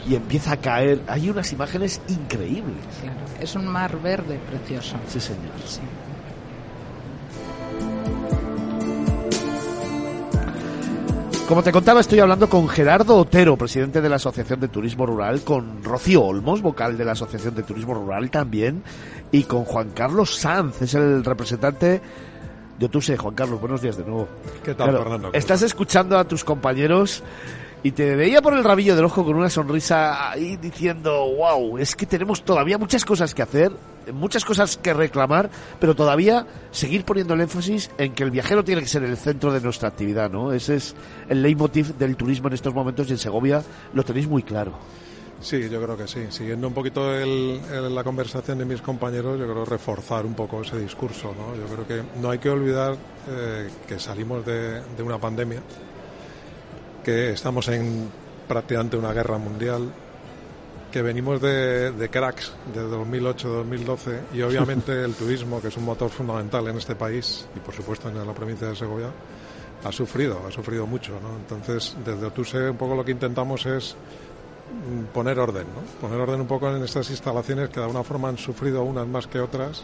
y empieza a caer, hay unas imágenes increíbles. claro. es un mar verde precioso Sí, señor. sí. Como te contaba, estoy hablando con Gerardo Otero, presidente de la Asociación de Turismo Rural, con Rocío Olmos, vocal de la Asociación de Turismo Rural también, y con Juan Carlos Sanz, es el representante de Otuse. Juan Carlos, buenos días de nuevo. ¿Qué tal, Claro, Fernando? Estás escuchando a tus compañeros y te veía por el rabillo del ojo con una sonrisa ahí diciendo, wow, es que tenemos todavía muchas cosas que hacer, muchas cosas que reclamar, pero todavía seguir poniendo el énfasis en que el viajero tiene que ser el centro de nuestra actividad, ¿no? Ese es el leitmotiv del turismo en estos momentos y en Segovia lo tenéis muy claro. Sí, yo creo que sí. Siguiendo un poquito el- el- la conversación de mis compañeros, yo creo reforzar un poco ese discurso. ¿no? Yo creo que no hay que olvidar eh, que salimos de, de una pandemia, que estamos en prácticamente una guerra mundial, que venimos de, de cracks de 2008-2012 y obviamente el turismo, que es un motor fundamental en este país y por supuesto en la provincia de Segovia, ha sufrido, ha sufrido mucho. ¿no? Entonces, desde Otuse un poco lo que intentamos es mm, poner orden, ¿no? poner orden un poco en estas instalaciones que de alguna forma han sufrido unas más que otras,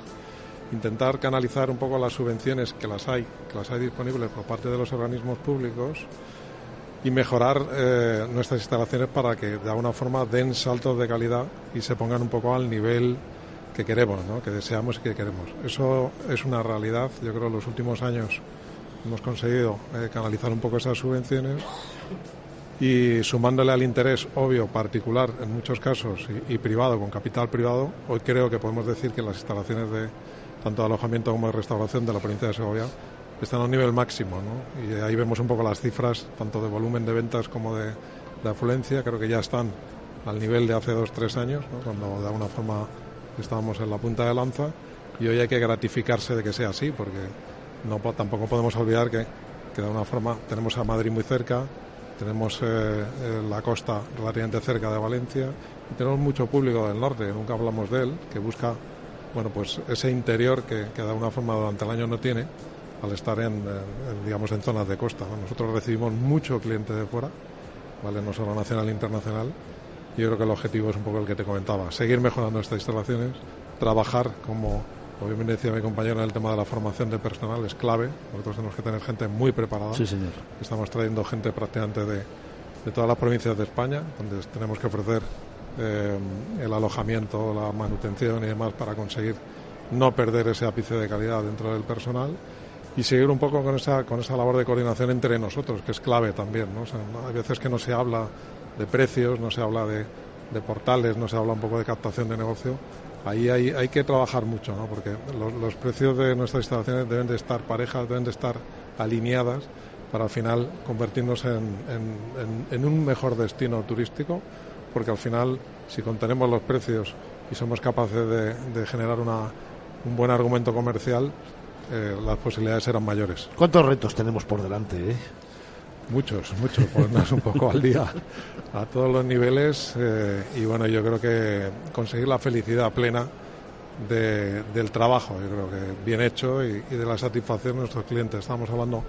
intentar canalizar un poco las subvenciones que las hay, que las hay disponibles por parte de los organismos públicos y mejorar eh, nuestras instalaciones para que de alguna forma den saltos de calidad y se pongan un poco al nivel que queremos, ¿no? que deseamos y que queremos. Eso es una realidad. Yo creo que en los últimos años hemos conseguido eh, canalizar un poco esas subvenciones y sumándole al interés obvio particular en muchos casos y, y privado con capital privado, hoy creo que podemos decir que las instalaciones de tanto de alojamiento como de restauración de la provincia de Segovia están a un nivel máximo, ¿no? Y ahí vemos un poco las cifras tanto de volumen de ventas como de, de afluencia, creo que ya están al nivel de hace dos tres años, cuando de alguna forma estábamos en la punta de lanza. Y hoy hay que gratificarse de que sea así porque no po- tampoco podemos olvidar que, de alguna forma tenemos a Madrid muy cerca, tenemos eh, eh, la costa relativamente cerca de Valencia tenemos mucho público del norte, nunca hablamos de él, que busca bueno pues ese interior que, que de alguna forma durante el año no tiene al estar en, en, digamos en zonas de costa. ¿no? Nosotros recibimos mucho cliente de fuera, vale no solo nacional e internacional. Yo creo que el objetivo es un poco el que te comentaba, seguir mejorando estas instalaciones, trabajar como Obviamente decía mi compañero en el tema de la formación de personal es clave. Nosotros tenemos que tener gente muy preparada. Sí, señor. Estamos trayendo gente prácticamente de, de todas las provincias de España, donde tenemos que ofrecer eh, el alojamiento, la manutención y demás para conseguir no perder ese ápice de calidad dentro del personal y seguir un poco con esa, con esa labor de coordinación entre nosotros, que es clave también. ¿no? O sea, hay veces que no se habla de precios, no se habla de, de portales, no se habla un poco de captación de negocio ahí hay, hay, que trabajar mucho, ¿no? porque los, los, precios de nuestras instalaciones deben de estar parejas, deben de estar alineadas para al final convertirnos en, en, en, un mejor destino turístico, porque al final si contenemos los precios y somos capaces de, de generar una, un buen argumento comercial, eh, las posibilidades serán mayores. ¿Cuántos retos tenemos por delante? Eh? Muchos, muchos, ponernos un poco al día a todos los niveles eh, y bueno, yo creo que conseguir la felicidad plena de, del trabajo, yo creo que bien hecho y, y, de la satisfacción de nuestros clientes. Estamos hablando,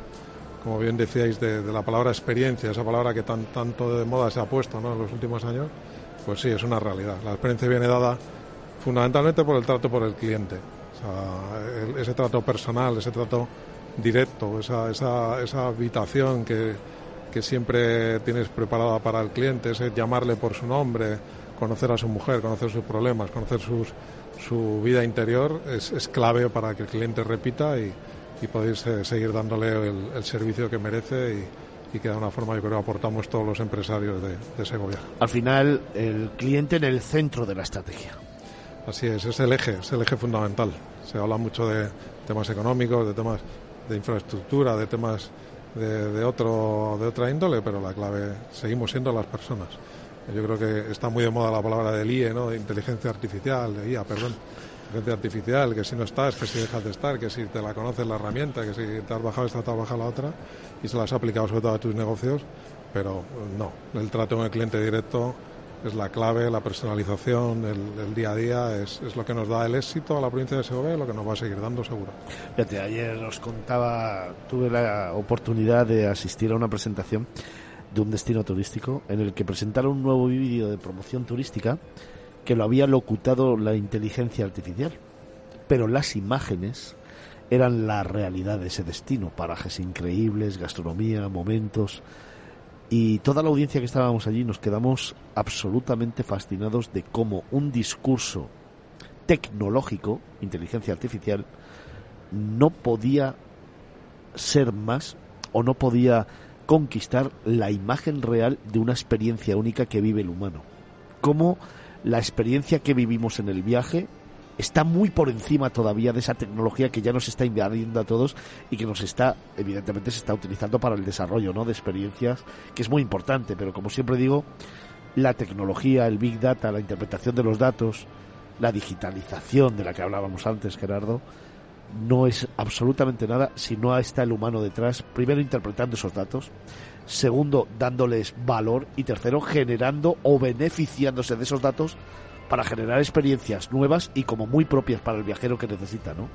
como bien decíais, de, de la palabra experiencia, esa palabra que tan, tanto de moda se ha puesto ¿no? en los últimos años, pues sí, es una realidad. La experiencia viene dada fundamentalmente por el trato por el cliente, sea, el, ese trato personal, ese trato directo, esa, esa, esa habitación que, que, siempre tienes preparada para el cliente, ese llamarle por su nombre, conocer a su mujer, conocer sus problemas, conocer sus, su vida interior es, es clave para que el cliente repita y, y poder seguir dándole el, servicio que merece y, y, que de una forma yo creo aportamos todos los empresarios de, de Segovia. Al final, el cliente en el centro de la estrategia. Así es, es el eje, es el eje fundamental. Se habla mucho de temas económicos, de temas de infraestructura, de temas de, de, otro, de otra índole, pero la clave seguimos siendo las personas. Yo creo que está muy de moda la palabra del IE, ¿no? de inteligencia artificial, de IA, perdón. Inteligencia artificial, que si no estás, que si dejas de estar, que si te la conoces la herramienta, que si te has bajado esta, te has bajado la otra, y se las has aplicado sobre todo a tus negocios, pero no, el trato con el cliente directo es la clave, la personalización, el, día a día es, es, lo que nos da el éxito a la provincia de Segovia y lo que nos va a seguir dando seguro. Fíjate, ayer os contaba, tuve la oportunidad de asistir a una presentación de un destino turístico en el que presentaron un nuevo vídeo de promoción turística que lo había locutado la inteligencia artificial. Pero las imágenes eran la realidad de ese destino, parajes increíbles, gastronomía, momentos. Y toda la audiencia que estábamos allí nos quedamos absolutamente fascinados de cómo un discurso tecnológico, inteligencia artificial, no podía ser más o no podía conquistar la imagen real de una experiencia única que vive el humano. Cómo la experiencia que vivimos en el viaje está muy por encima todavía de esa tecnología que ya nos está invadiendo a todos y que nos está, evidentemente, se está utilizando para el desarrollo ¿no? de experiencias, que es muy importante, pero como siempre digo, la tecnología, el big data, la interpretación de los datos, la digitalización de la que hablábamos antes, Gerardo, no es absolutamente nada si no está el humano detrás, primero interpretando esos datos, segundo dándoles valor y tercero generando o beneficiándose de esos datos para generar experiencias nuevas y como muy propias para el viajero que necesita, ¿no?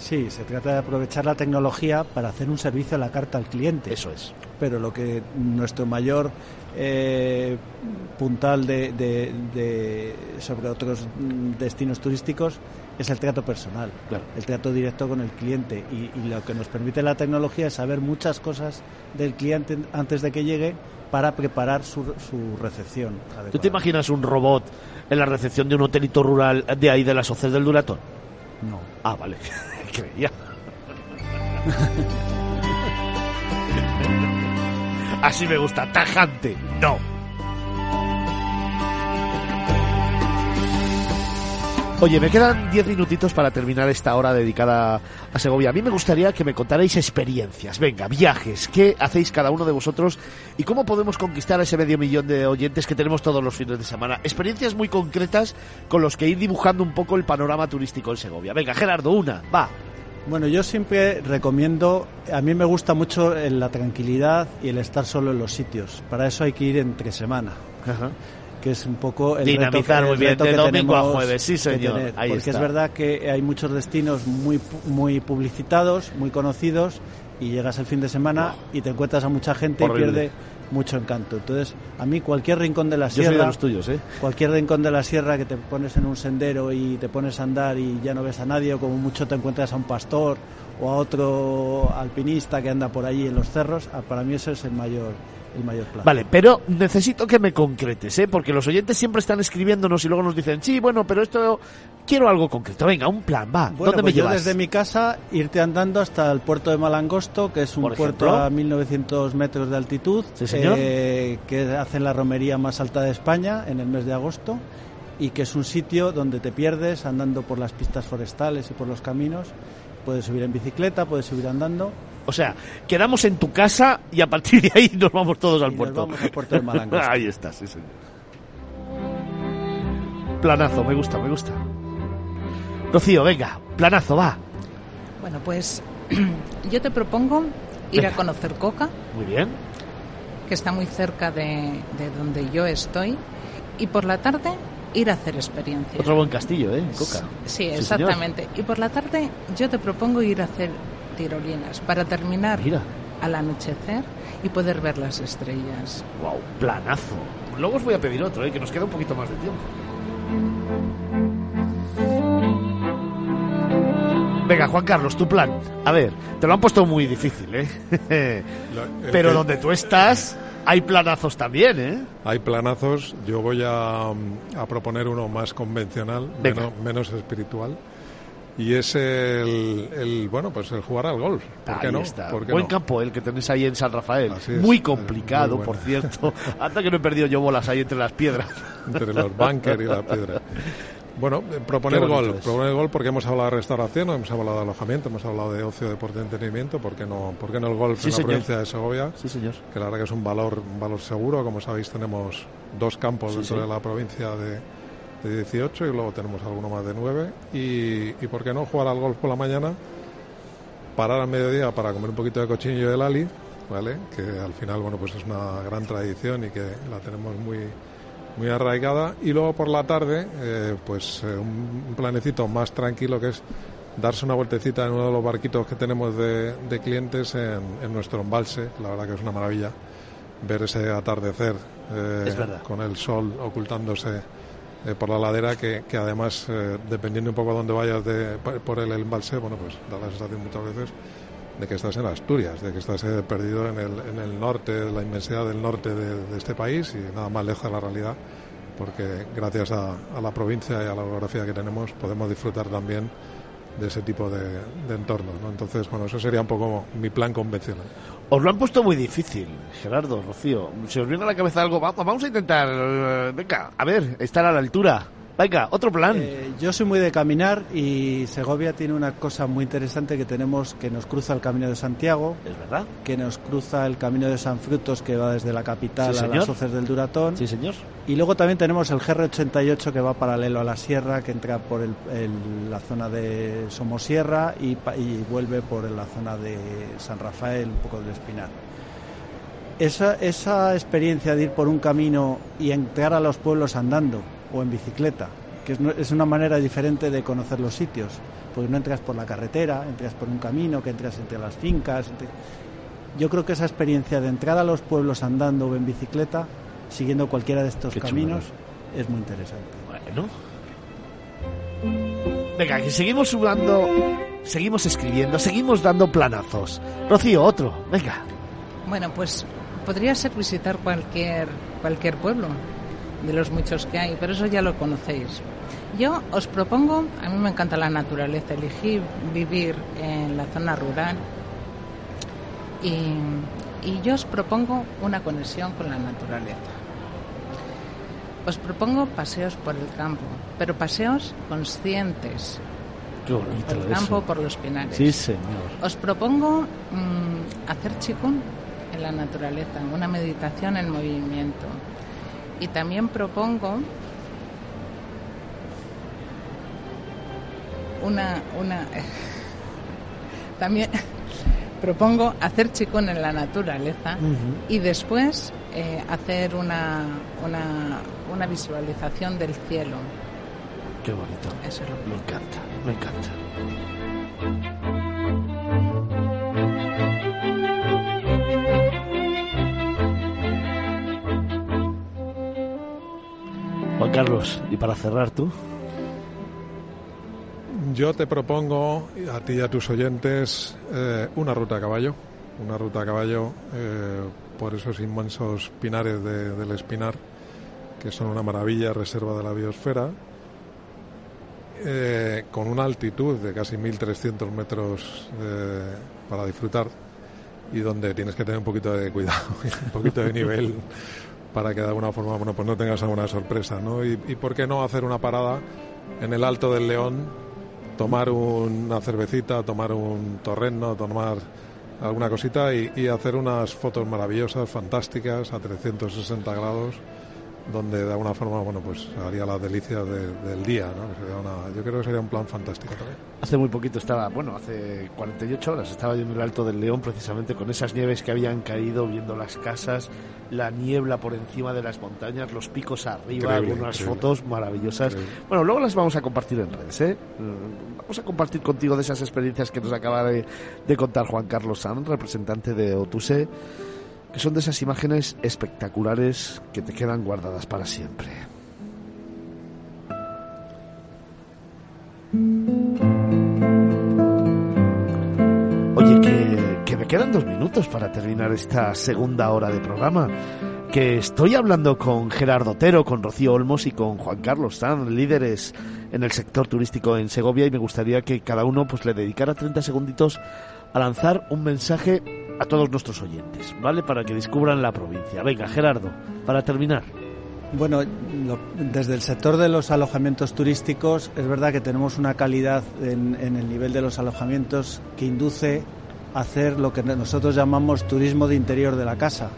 Sí, se trata de aprovechar la tecnología para hacer un servicio a la carta al cliente. Eso es. Pero lo que nuestro mayor eh, puntal de, de, sobre otros destinos turísticos es el trato personal, el trato directo con el cliente. Y, y, lo que nos permite la tecnología es saber muchas cosas del cliente antes de que llegue para preparar su, su recepción. ¿Tú te imaginas un robot en la recepción de un hotelito rural de ahí de las Oces del Duratón? No. Ah, vale. Creía. Así me gusta, tajante. No. Oye, me quedan 10 minutitos para terminar esta hora dedicada a Segovia. A mí me gustaría que me contarais experiencias, venga, viajes, qué hacéis cada uno de vosotros y cómo podemos conquistar ese medio millón de oyentes que tenemos todos los fines de semana. Experiencias muy concretas con los que ir dibujando un poco el panorama turístico en Segovia. Venga, Gerardo, una, va. Bueno, yo siempre recomiendo, a mí me gusta mucho la tranquilidad y el estar solo en los sitios. Para eso hay que ir entre semana. Ajá que es un poco el dinamizar reto, muy bien de domingo a jueves, sí señor. Tener, Ahí porque está. es verdad que hay muchos destinos muy muy publicitados, muy conocidos y llegas el fin de semana wow. y te encuentras a mucha gente Horrible. y pierde mucho encanto. Entonces, a mí cualquier rincón de la Yo sierra, soy de los tuyos, ¿eh? cualquier rincón de la sierra que te pones en un sendero y te pones a andar y ya no ves a nadie, o como mucho te encuentras a un pastor o a otro alpinista que anda por allí en los cerros, ah, para mí eso es el mayor el mayor placer. Vale, pero necesito que me concretes, ¿eh? Porque los oyentes siempre están escribiéndonos y luego nos dicen, sí, bueno, pero esto quiero algo concreto. Venga, un plan, va. Bueno, ¿Dónde pues me yo llevas? desde mi casa irte andando hasta el puerto de Malangosto, que es un puerto a 1900 metros de altitud, Sí, señor. eh, que hacen la romería más alta de España en el mes de agosto y que es un sitio donde te pierdes andando por las pistas forestales y por los caminos. Puedes subir en bicicleta, puedes subir andando O sea, quedamos en tu casa y a partir de ahí nos vamos todos al y puerto. nos vamos al puerto de Malangosto. ahí está, sí, señor. Planazo, me gusta, me gusta. Rocío, venga, planazo, va. Bueno, pues yo te propongo ir Venga. a conocer Coca, Muy bien. que está muy cerca de, de donde yo estoy, y por la tarde ir a hacer experiencias. Otro buen castillo, ¿eh? Coca. Sí, exactamente. y por la tarde yo te propongo ir a hacer tirolinas para terminar Mira, al anochecer y poder ver las estrellas. wow, planazo. Luego os voy a pedir otro, ¿eh? Que nos queda un poquito más de tiempo. Venga, Juan Carlos, tu plan. A ver, te lo han puesto muy difícil, ¿eh? El Pero donde tú estás, hay planazos también, ¿eh? Hay planazos. Yo voy a, proponer uno más convencional, menos, espiritual. Y es el, bueno, pues el jugar al golf. ¿Por qué no? Buen campo el que tenéis ahí en San Rafael. muy complicado, por cierto. Hasta que no he perdido yo bolas ahí entre las piedras. entre los bunkers y la piedra. Bueno, eh, proponer gol, proponer gol porque hemos hablado de restauración, hemos hablado de alojamiento, hemos hablado de ocio, deporte y entretenimiento, ¿por qué no, por qué no el golf en la provincia de Segovia? Sí, señor. Que la verdad que es un valor, un valor seguro, como sabéis tenemos dos campos dentro de la provincia de, de, 18 y luego tenemos alguno más de 9 y, y por qué no jugar al golf por la mañana, parar al mediodía para comer un poquito de cochinillo de lali, ¿vale? Que al final, bueno, pues es una gran tradición y que la tenemos muy muy arraigada. Y luego por la tarde eh, pues eh, un planecito más tranquilo que es darse una vueltecita en uno de los barquitos que tenemos de, clientes en, nuestro embalse la verdad que es una maravilla ver ese atardecer eh, con el sol ocultándose por la ladera que, además dependiendo un poco de dónde vayas de, por el embalse bueno pues da la sensación muchas veces de que estás en Asturias, de que estás eh, perdido en el, en el norte, la inmensidad del norte de, este país y nada más lejos de la realidad, porque gracias a, la provincia y a la geografía que tenemos podemos disfrutar también de ese tipo de, entornos. ¿no? Entonces, bueno, eso sería un poco mi plan convencional. Os lo han puesto muy difícil, Gerardo, Rocío. Si os viene a la cabeza algo, vamos, vamos a intentar, eh, venga, a ver, estar a la altura. Venga, otro plan. Eh, yo soy muy de caminar y Segovia tiene una cosa muy interesante que tenemos que nos cruza el Camino de Santiago. Es verdad. Que nos cruza el Camino de San Frutos que va desde la capital a las hoces del Duratón. Sí, señor. Y luego también tenemos el GR88 que va paralelo a la sierra, que entra por la zona de Somosierra y, y vuelve por la zona de San Rafael, un poco del Espinar. Esa, esa experiencia de ir por un camino y entrar a los pueblos andando, o en bicicleta, que es, una manera diferente de conocer los sitios, porque no entras por la carretera, entras por un camino, que entras entre las fincas. Yo creo que esa experiencia de entrar a los pueblos andando o en bicicleta, siguiendo cualquiera de estos caminos, es muy interesante. Bueno. Venga, que seguimos sudando, seguimos escribiendo, seguimos dando planazos. Rocío, otro, venga. Bueno, pues podría ser visitar cualquier, cualquier pueblo de los muchos que hay, pero eso ya lo conocéis. Yo os propongo, a mí me encanta la naturaleza, elegí vivir en la zona rural y, y yo os propongo una conexión con la naturaleza. Os propongo paseos por el campo, pero paseos conscientes. por el campo, por los pinares. Sí, señor. Os propongo mm, hacer chikun en la naturaleza, una meditación en movimiento y también propongo una, una también propongo hacer chicón en la naturaleza y después eh, hacer una, una, una, visualización del cielo. Qué bonito. Eso es lo Me encanta, me encanta. Carlos, y para cerrar tú. Yo te propongo a ti y a tus oyentes eh, una ruta a caballo, una ruta a caballo eh, por esos inmensos pinares del Espinar, que son una maravilla, reserva de la biosfera, eh, con una altitud de casi 1.300 metros para disfrutar y donde tienes que tener un poquito de cuidado, un poquito de nivel para que de alguna forma bueno, pues no tengas alguna sorpresa. ¿no? Y, por qué no hacer una parada en el Alto del León, tomar una cervecita, tomar un torreno, tomar alguna cosita y, y hacer unas fotos maravillosas, fantásticas, a 360 grados donde de alguna forma bueno pues haría la delicia del día ¿no? yo creo que sería un plan fantástico también. Hace muy poquito estaba bueno hace 48 horas estaba yo en el Alto del León precisamente con esas nieves que habían caído viendo las casas la niebla por encima de las montañas los picos arriba algunas fotos maravillosas. Bueno luego las vamos a compartir en redes ¿eh? vamos a compartir contigo de esas experiencias que nos acaba de, de contar Juan Carlos Sanz representante de Otuse que son de esas imágenes espectaculares que te quedan guardadas para siempre. Oye, que, me quedan dos minutos para terminar esta segunda hora de programa. Que estoy hablando con Gerardo Otero, con Rocío Olmos y con Juan Carlos Sanz, líderes en el sector turístico en Segovia, y me gustaría que cada uno pues le dedicara 30 segunditos a lanzar un mensaje a todos nuestros oyentes, ¿vale? Para que descubran la provincia. Venga, Gerardo, para terminar. Bueno, desde el sector de los alojamientos turísticos es verdad que tenemos una calidad en, el nivel de los alojamientos que induce a hacer lo que nosotros llamamos turismo de interior de la casa.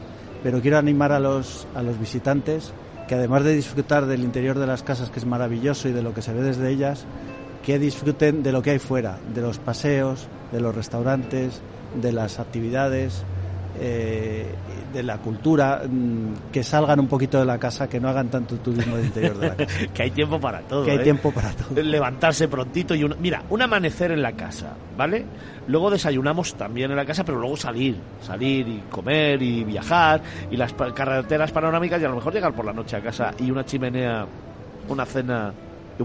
Pero quiero animar a los, a los visitantes que además de disfrutar del interior de las casas, que es maravilloso, y de lo que se ve desde ellas, que disfruten de lo que hay fuera, de los paseos, de los restaurantes, de las actividades eh, de la cultura, mm, que salgan un poquito de la casa, que no hagan tanto turismo de interior de la casa. que hay tiempo para todo. Que hay ¿eh? tiempo para todo. Levantarse prontito y mira, un amanecer en la casa, ¿vale? Luego desayunamos también en la casa, pero luego salir, salir y comer y viajar y las carreteras panorámicas y a lo mejor llegar por la noche a casa y una chimenea, una cena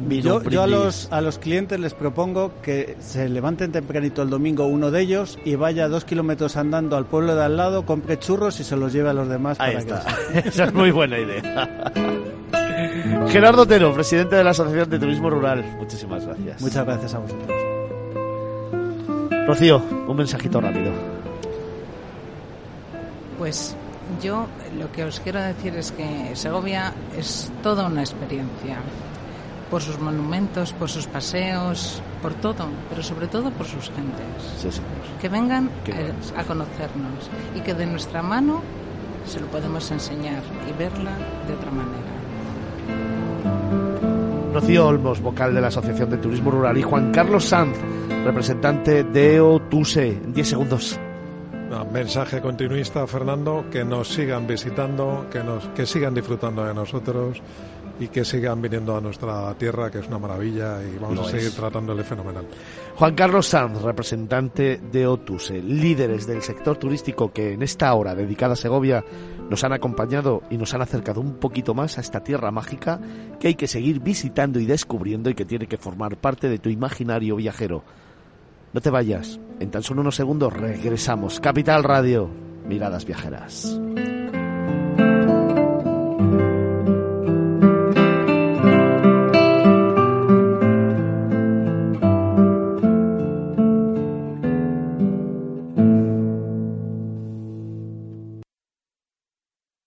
yo, yo a, los, a los clientes les propongo que se levanten tempranito el domingo uno de ellos y vaya dos kilómetros andando al pueblo de al lado, compre churros y se los lleve a los demás. Ahí está. Esa es muy buena idea. Gerardo Otero, presidente de la Asociación de Turismo Rural. Muchísimas gracias. Muchas gracias a vosotros. Rocío, un mensajito rápido. Pues yo lo que os quiero decir es que Segovia es toda una experiencia por sus monumentos, por sus paseos, por todo, pero sobre todo por sus gentes. Que vengan eh, a conocernos y que de nuestra mano se lo podemos enseñar y verla de otra manera. Rocío Olmos, vocal de la Asociación de Turismo Rural, y Juan Carlos Sanz, representante de OTUSE. En 10 segundos. mensaje continuista, Fernando, que nos sigan visitando, que, nos, que sigan disfrutando de nosotros y que sigan viniendo a nuestra tierra, que es una maravilla y vamos a seguir tratándole fenomenal. Juan Carlos Sanz, representante de Otuse, líderes del sector turístico que en esta hora dedicada a Segovia nos han acompañado y nos han acercado un poquito más a esta tierra mágica que hay que seguir visitando y descubriendo y que tiene que formar parte de tu imaginario viajero. No te vayas, en tan solo unos segundos regresamos. Capital Radio, miradas viajeras.